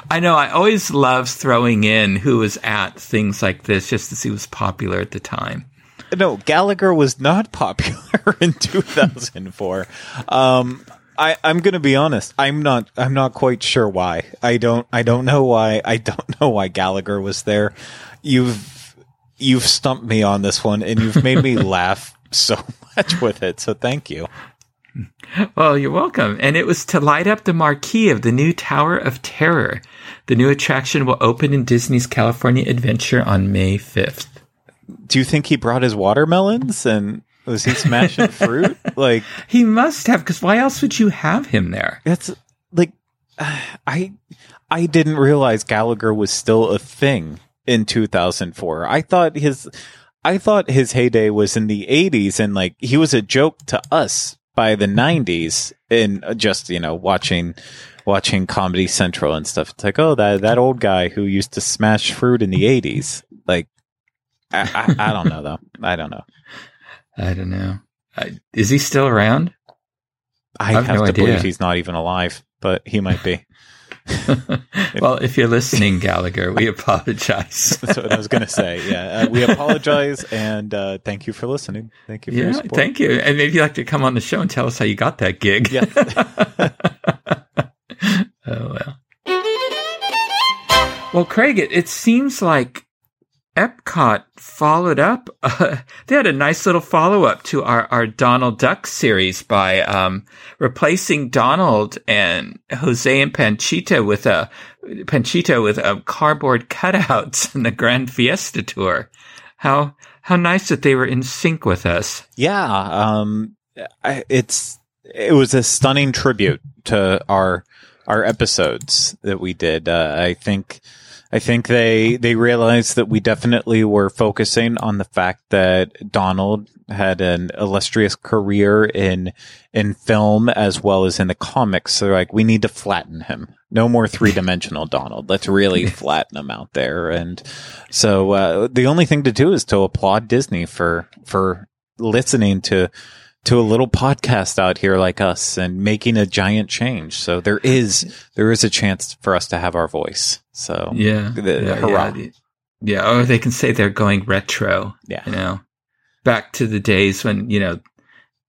I know I always love throwing in who was at things like this just to see who was popular at the time. No, Gallagher was not popular <laughs> in 2004. Um, I, I'm going to be honest. I'm not. I'm not quite sure why. I don't. I don't know why. I don't know why Gallagher was there. You've you've stumped me on this one, and you've made me <laughs> laugh so much with it. So thank you. Well, you're welcome. And it was to light up the marquee of the new Tower of Terror. The new attraction will open in Disney's California Adventure on May 5th. Do you think he brought his watermelons and was he smashing fruit? <laughs> Like He must have, because why else would you have him there? That's like <sighs> I I didn't realize Gallagher was still a thing in 2004. I thought his I thought his heyday was in the 80s and like he was a joke to us by the 90s in just, you know, watching watching Comedy Central and stuff. It's like, "Oh, that that old guy who used to smash fruit in the 80s." Like I, I, I don't know though. I don't know. I don't know. I, is he still around? I, I have have, no to idea. believe he's not even alive, but he might be. <laughs> well, if you're listening, <laughs> Gallagher, we apologize. <laughs> That's what I was going to say. Yeah, uh, we apologize and uh, thank you for listening. Thank you for your yeah, support. thank you. And maybe you'd like to come on the show and tell us how you got that gig. Yeah. oh, well. Well, Craig, it, it seems like Epcot followed up. <laughs> Uh, they had a nice little follow up to our, our Donald Duck series by um, replacing Donald and Jose and Panchito with a Panchito with a cardboard cutouts <laughs> in the Grand Fiesta tour. How how nice that they were in sync with us. Yeah, um, it's it was a stunning tribute to our our episodes that we did. Uh, I think I think they they realized that we definitely were focusing on the fact that Donald had an illustrious career in in film as well as in the comics. So like we need to flatten him. No more three dimensional Donald. Let's really <laughs> flatten him out there. And so uh, the only thing to do is to applaud Disney for for listening to to a little podcast out here like us and making a giant change. So there is there is a chance for us to have our voice. So yeah, the, yeah, hurrah. yeah, yeah. Or they can say they're going retro. Yeah. you know, back to the days when you know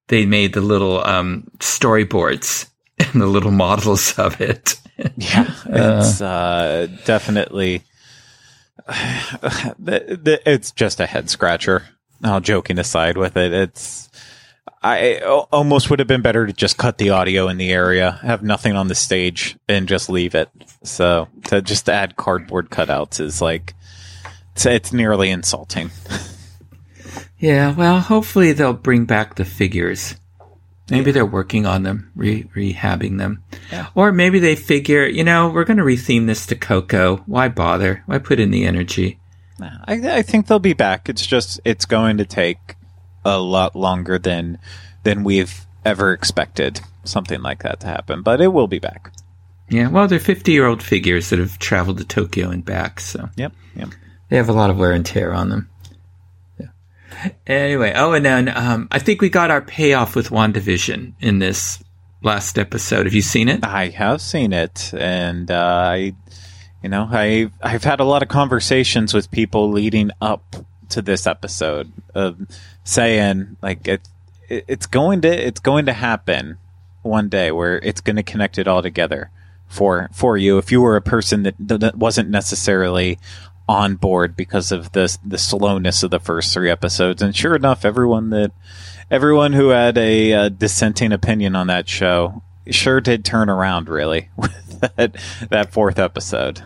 they made the little um, storyboards <laughs> and the little models of it. <laughs> Yeah, it's uh, definitely <sighs> it's just a head scratcher. All joking aside with it, it's I almost would have been better to just cut the audio in the area, have nothing on the stage, and just leave it. So to just add cardboard cutouts is like it's, it's nearly insulting. <laughs> Yeah, well, hopefully they'll bring back the figures. Maybe they're working on them, re- rehabbing them. Yeah. Or maybe they figure, you know, we're going to retheme this to Coco. Why bother? Why put in the energy? I, I think they'll be back. It's just it's going to take a lot longer than than we've ever expected something like that to happen, but it will be back. Yeah, well, they're 50 year old figures that have traveled to Tokyo and back, so Yep. Yep. they have a lot of wear and tear on them. Yeah. Anyway, oh, and then um, I think we got our payoff with WandaVision in this last episode. Have you seen it? I have seen it, and uh, I, you know, I I've had a lot of conversations with people leading up to this episode of saying like it, it it's going to it's going to happen one day where it's going to connect it all together for for you if you were a person that, that wasn't necessarily on board because of the the slowness of the first three episodes and sure enough everyone that everyone who had a, uh dissenting opinion on that show sure did turn around really <laughs> with that that fourth episode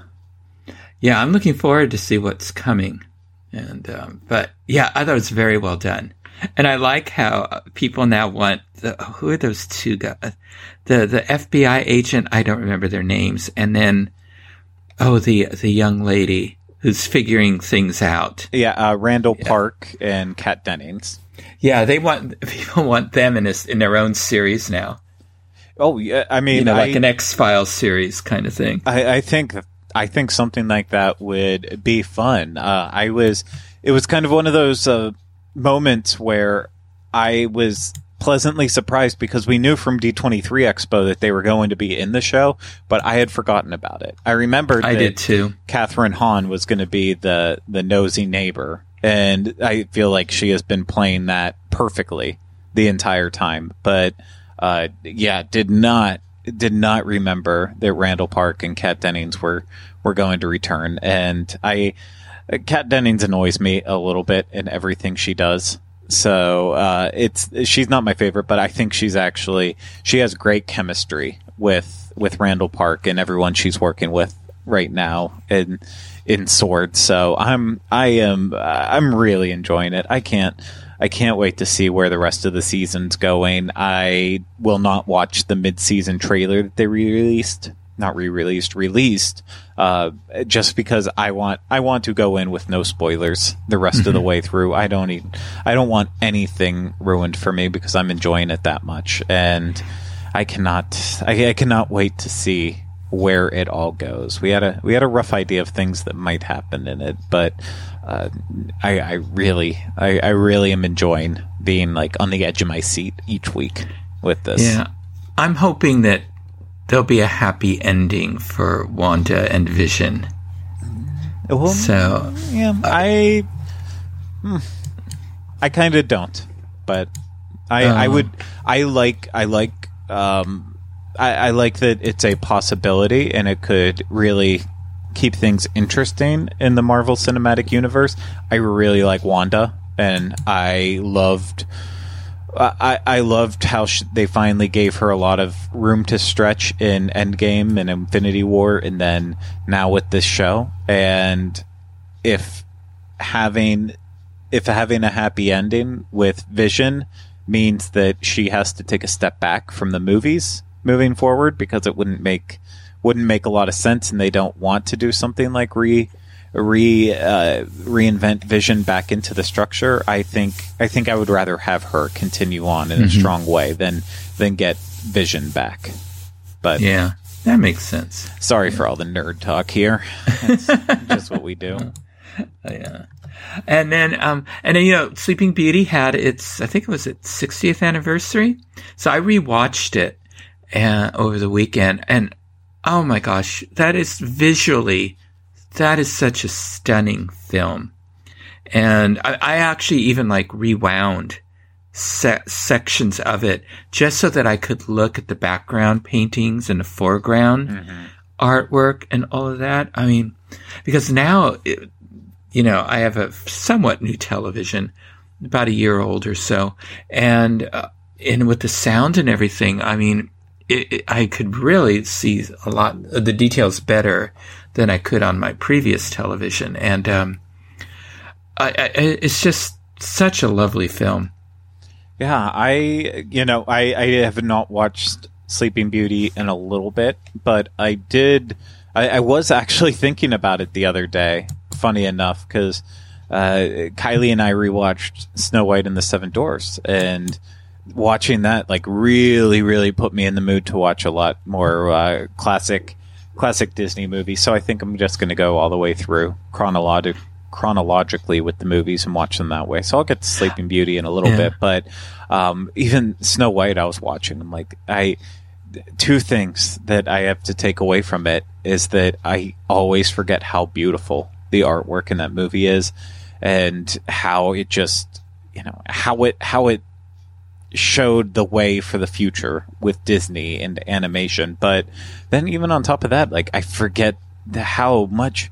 Yeah, I'm looking forward to see what's coming. And um, but yeah, I thought it was very well done, and I like how people now want the who are those two guys, the the FBI agent. I don't remember their names, and then oh the the young lady who's figuring things out. yeah uh, Randall Park and Kat Dennings Yeah, they want <laughs> people want them in this in their own series now. oh yeah I mean You know, like I- an X Files series kind of thing. I, I think I think something like that would be fun. Uh, I was it was kind of one of those uh, moments where I was pleasantly surprised because we knew from D23 Expo that they were going to be in the show, but I had forgotten about it. I remembered I that did too. Kathryn Hahn was going to be the the nosy neighbor, and I feel like she has been playing that perfectly the entire time. But uh, yeah, did not did not remember that Randall Park and Kat Dennings were were going to return, and I Kat Dennings annoys me a little bit in everything she does. So uh, it's she's not my favorite, but I think she's actually she has great chemistry with with Randall Park and everyone she's working with right now in in Sword. So I'm I am I'm really enjoying it. I can't I can't wait to see where the rest of the season's going. I will not watch the mid season trailer that they re-released. Not re-released, released, uh, just because I want I want to go in with no spoilers the rest of the way through. I don't I don't want anything ruined for me because I'm enjoying it that much, and I cannot I, I cannot wait to see where it all goes. We had a we had a rough idea of things that might happen in it, but uh, I, I really I, I really am enjoying being like on the edge of my seat each week with this. Yeah. I'm hoping that there'll be a happy ending for Wanda and Vision. Well, So, yeah, I hmm, I kind of don't, but I I Oh. would I like I like um I, I like that it's a possibility and it could really keep things interesting in the Marvel Cinematic Universe. I really like Wanda, and I loved. I, I loved how sh- they finally gave her a lot of room to stretch in Endgame and Infinity War, and then now with this show. And if having if having a happy ending with Vision means that she has to take a step back from the movies moving forward because it wouldn't make wouldn't make a lot of sense, and they don't want to do something like re re uh, reinvent Vision back into the structure. I think I think I would rather have her continue on in a Mhm. strong way than than get Vision back. But Yeah, that makes sense. sorry for all the nerd talk here. That's <laughs> just what we do. Yeah. And then, um, and then, you know, Sleeping Beauty had its, I think it was its 60th anniversary. So I rewatched it uh, over the weekend and oh my gosh, that is visually, that is such a stunning film. And I, I actually even like rewound se- sections of it just so that I could look at the background paintings and the foreground artwork and all of that. I mean, because now, it, you know, I have a somewhat new television, about a year old or so, and uh, and with the sound and everything, I mean, it, it, I could really see a lot of the details better than I could on my previous television, and um, I, I, it's just such a lovely film. Yeah, I you know I I have not watched Sleeping Beauty in a little bit, but I did. I, I was actually <laughs> thinking about it the other day. Funny enough, because uh, Kylie and I rewatched Snow White and the Seven Dwarfs, and watching that like really really put me in the mood to watch a lot more uh, classic classic Disney movies. So I think I'm just going to go all the way through chronologic chronologically with the movies and watch them that way. So I'll get to Sleeping Beauty in a little Yeah. bit, but um, even Snow White, I was watching. I'm like, I two things that I have to take away from it is that I always forget how beautiful the artwork in that movie is, and how it just, you know, how it how it showed the way for the future with Disney and animation. But then even on top of that, like I forget the, how much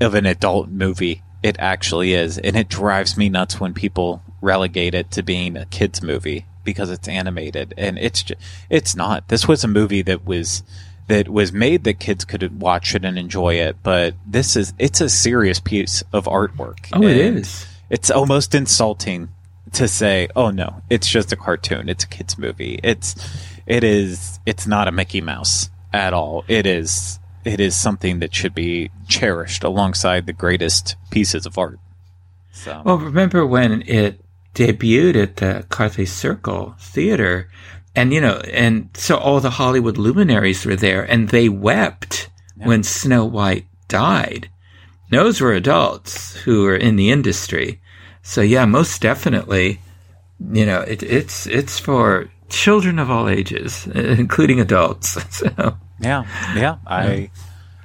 of an adult movie it actually is, and it drives me nuts when people relegate it to being a kids movie because it's animated, and it's just, it's not. This was a movie that was that was made that kids could watch it and enjoy it, but this is it's a serious piece of artwork. Oh, it is. It's almost insulting to say, "Oh no, it's just a cartoon. It's a kids movie." It's it is it's not a Mickey Mouse at all. It is it is something that should be cherished alongside the greatest pieces of art. So Well, remember when it debuted at the Carthay Circle Theater, and you know, and so all the Hollywood luminaries were there, and they wept when Snow White died. Those were adults who were in the industry, so yeah, most definitely, you know, it, it's it's for children of all ages, <laughs> including adults. <laughs> So yeah, yeah, I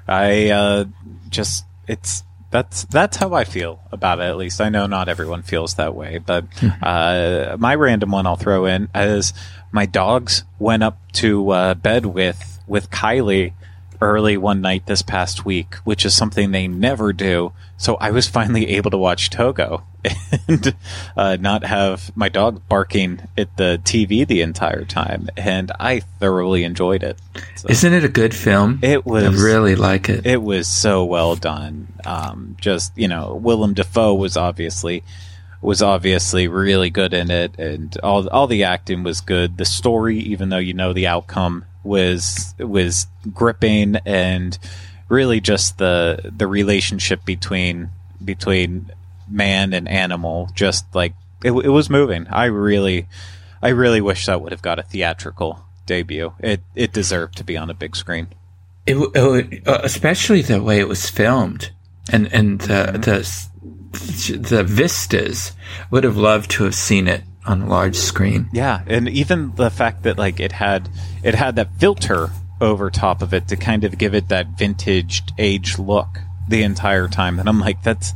I uh, just it's that's that's how I feel about it. At least I know not everyone feels that way, but uh, my random one I'll throw in is my dogs went up to uh, bed with with Kylie early one night this past week, which is something they never do. So I was finally able to watch Togo <laughs> and uh, not have my dog barking at the TV the entire time, and I thoroughly enjoyed it. So isn't it a good film? it was I really like it. it was so well done. Um, just you know, Willem Dafoe was obviously was obviously really good in it, and all all the acting was good. The story, even though you know the outcome, was was gripping, and really just the the relationship between between man and animal, just like it, it was moving. I really, I really wish that would have got a theatrical debut. It it deserved to be on a big screen. It, it uh, especially the way it was filmed, and and the the the vistas would have loved to have seen it on a large screen. Yeah, and even the fact that like it had it had that filter over top of it to kind of give it that vintage age look the entire time, and I'm like, that's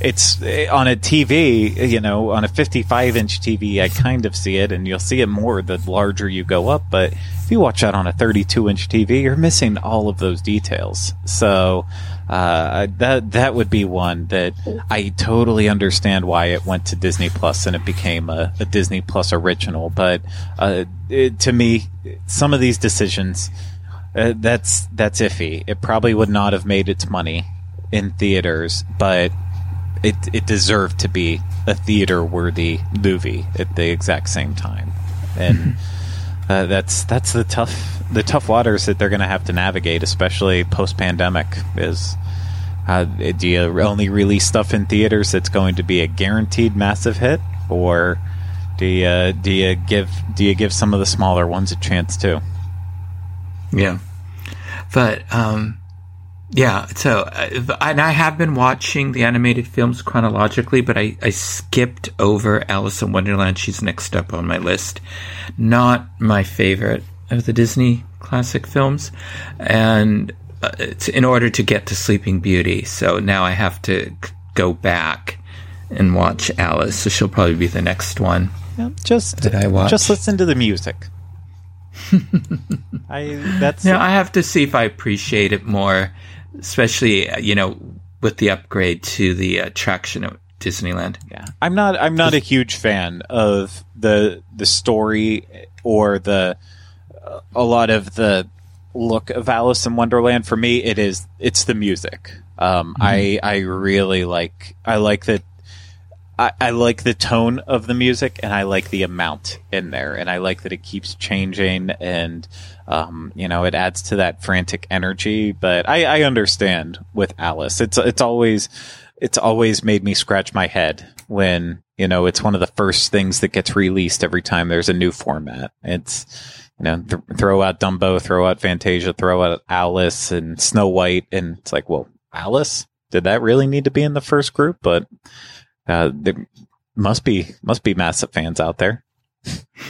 it's eh, on a TV, you know, on a 55 inch TV, I kind of see it, and you'll see it more the larger you go up. But if you watch that on a 32 inch TV, you're missing all of those details. So Uh, that that would be one that I totally understand why it went to Disney Plus and it became a, a Disney Plus original. But uh, it, to me, some of these decisions uh, that's that's iffy. It probably would not have made its money in theaters, but it it deserved to be a theater worthy movie at the exact same time, and <laughs> uh, that's that's the tough the tough waters that they're going to have to navigate, especially post pandemic. Is uh, do you only release stuff in theaters that's going to be a guaranteed massive hit, or do you do you give do you give some of the smaller ones a chance too? Yeah, but um, yeah. So, uh, and I have been watching the animated films chronologically, but I, I skipped over Alice in Wonderland. She's next up on my list. Not my favorite of the Disney classic films, and uh, it's in order to get to Sleeping Beauty. So now I have to go back and watch Alice. So she'll probably be the next one. Yeah, just that I watch. Just listen to the music. <laughs> I that's now I have to see if I appreciate it more, especially uh, you know with the upgrade to the attraction at Disneyland. Yeah, I'm not I'm not a huge fan of the the story or the a lot of the look of Alice in Wonderland. For me, it is it's the music. Um, mm-hmm. I I really like I like that. I, I like the tone of the music and I like the amount in there and I like that it keeps changing and um, you know it adds to that frantic energy. But I, I understand with Alice, it's it's always it's always made me scratch my head when you know it's one of the first things that gets released every time there's a new format. It's you know, th- throw out Dumbo, throw out Fantasia, throw out Alice and Snow White, and it's like, well, Alice, did that really need to be in the first group? But uh, there must be must be massive fans out there.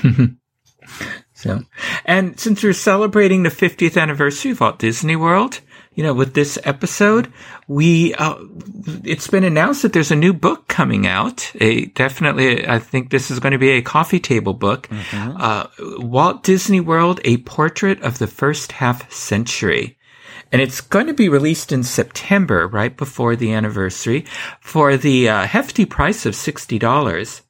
<laughs> so, and since we're celebrating the 50th anniversary of Walt Disney World, you know, with this episode, we, uh, it's been announced that there's a new book coming out. A, definitely, I think this is going to be a coffee table book. Mm-hmm. Uh, Walt Disney World, a portrait of the first half century. And it's going to be released in September, right before the anniversary, for the uh, hefty price of $60.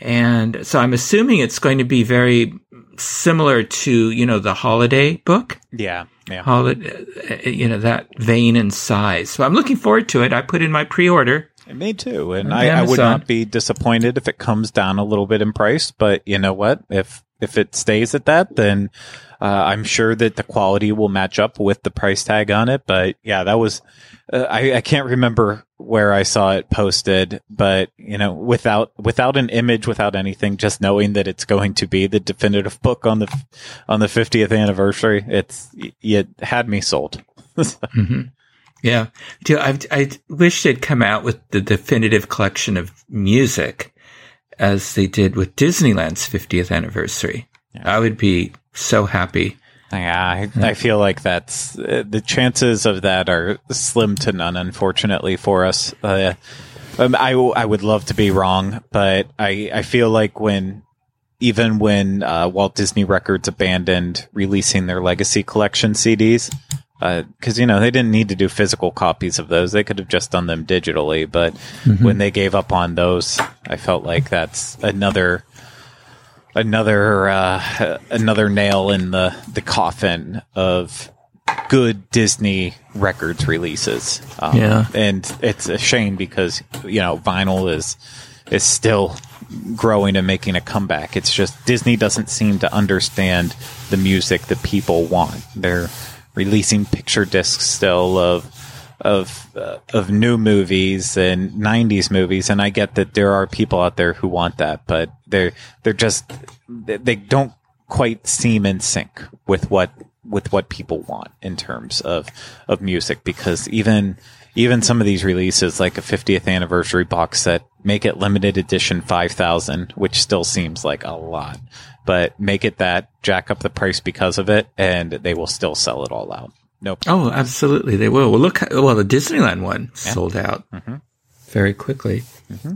And so I'm assuming it's going to be very similar to, you know, the holiday book. Yeah. Yeah. Holiday, you know, that vein and size. So I'm looking forward to it. I put in my pre-order. Me too. And I, I, would not be disappointed if it comes down a little bit in price, but you know what? If, if it stays at that, then, uh, I'm sure that the quality will match up with the price tag on it. But yeah, that was, uh, I, I can't remember where I saw it posted, but you know, without without an image, without anything, just knowing that it's going to be the definitive book on the on the 50th anniversary, it's it had me sold. <laughs> mm-hmm. Yeah, I I wish they'd come out with the definitive collection of music as they did with Disneyland's 50th anniversary. Yeah. I would be so happy. Yeah, I, I, feel like that's uh, the chances of that are slim to none, unfortunately for us. Uh, um, I, I would love to be wrong, but I, I feel like when even when uh, Walt Disney Records abandoned releasing their legacy collection CDs, because uh, you know they didn't need to do physical copies of those; they could have just done them digitally. But mm-hmm. when they gave up on those, I felt like that's another another uh, another nail in the the coffin of good Disney records releases. Um, yeah, and it's a shame because you know vinyl is is still growing and making a comeback. It's just Disney doesn't seem to understand the music that people want. They're releasing picture discs still of of uh, of new movies and 90s movies and I get that there are people out there who want that but they're they're just they don't quite seem in sync with what with what people want in terms of of music because even even some of these releases like a 50th anniversary box set make it limited edition 5000 which still seems like a lot but make it that jack up the price because of it and they will still sell it all out Nope. Oh, absolutely, they will. Well, look. Well, the Disneyland one yeah. sold out mm-hmm. very quickly. Mm-hmm.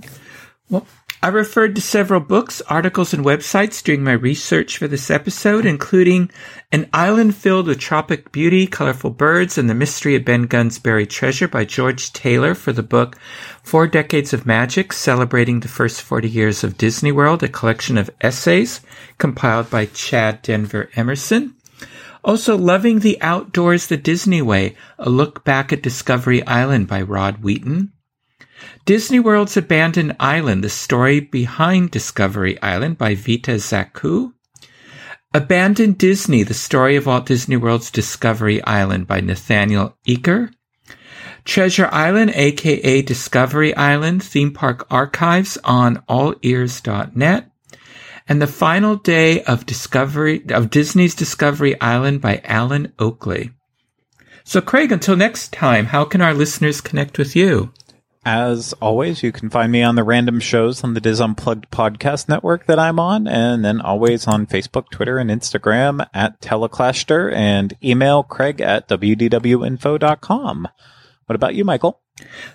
Well, I referred to several books, articles, and websites during my research for this episode, including An Island Filled with Tropic Beauty, Colorful Birds, and the Mystery of Ben Gunn's Buried Treasure by George Taylor for the book Four Decades of Magic, Celebrating the First 40 Years of Disney World, a collection of essays compiled by Chad Denver Emerson. Also, Loving the Outdoors the Disney Way, a look back at Discovery Island by Rod Wheaton. Disney World's Abandoned Island, the story behind Discovery Island by Vita Zaku. Abandoned Disney, the story of Walt Disney World's Discovery Island by Nathaniel Eaker. Treasure Island, aka Discovery Island, theme park archives on allears.net. And the final day of Discovery, of Disney's Discovery Island by Alan Oakley. So Craig, until next time, how can our listeners connect with you? As always, you can find me on the random shows on the Dis Unplugged podcast network that I'm on, and then always on Facebook, Twitter, and Instagram at Teleclaster, and email craig at wdwinfo.com. What about you, Michael?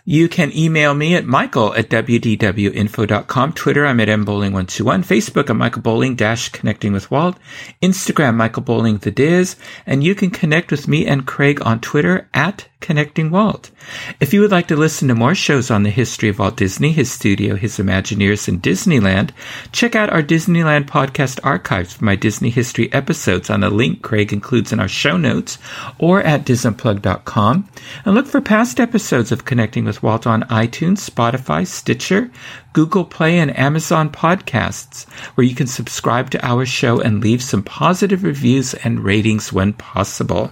You can email me at michael at wdwinfo.com. Twitter, I'm at mbowling121. Facebook, I'm Michael Bowling dash connecting with Walt. Instagram, Michael Bowling the Diz. And you can connect with me and Craig on Twitter at Connecting Walt. If you would like to listen to more shows on the history of Walt Disney, his studio, his Imagineers, and Disneyland, check out our Disneyland podcast archives for my Disney history episodes on a link Craig includes in our show notes or at disunplugged.com. And look for past episodes of Connecting with Walt on iTunes, Spotify, Stitcher, Google Play, and Amazon podcasts, where you can subscribe to our show and leave some positive reviews and ratings when possible.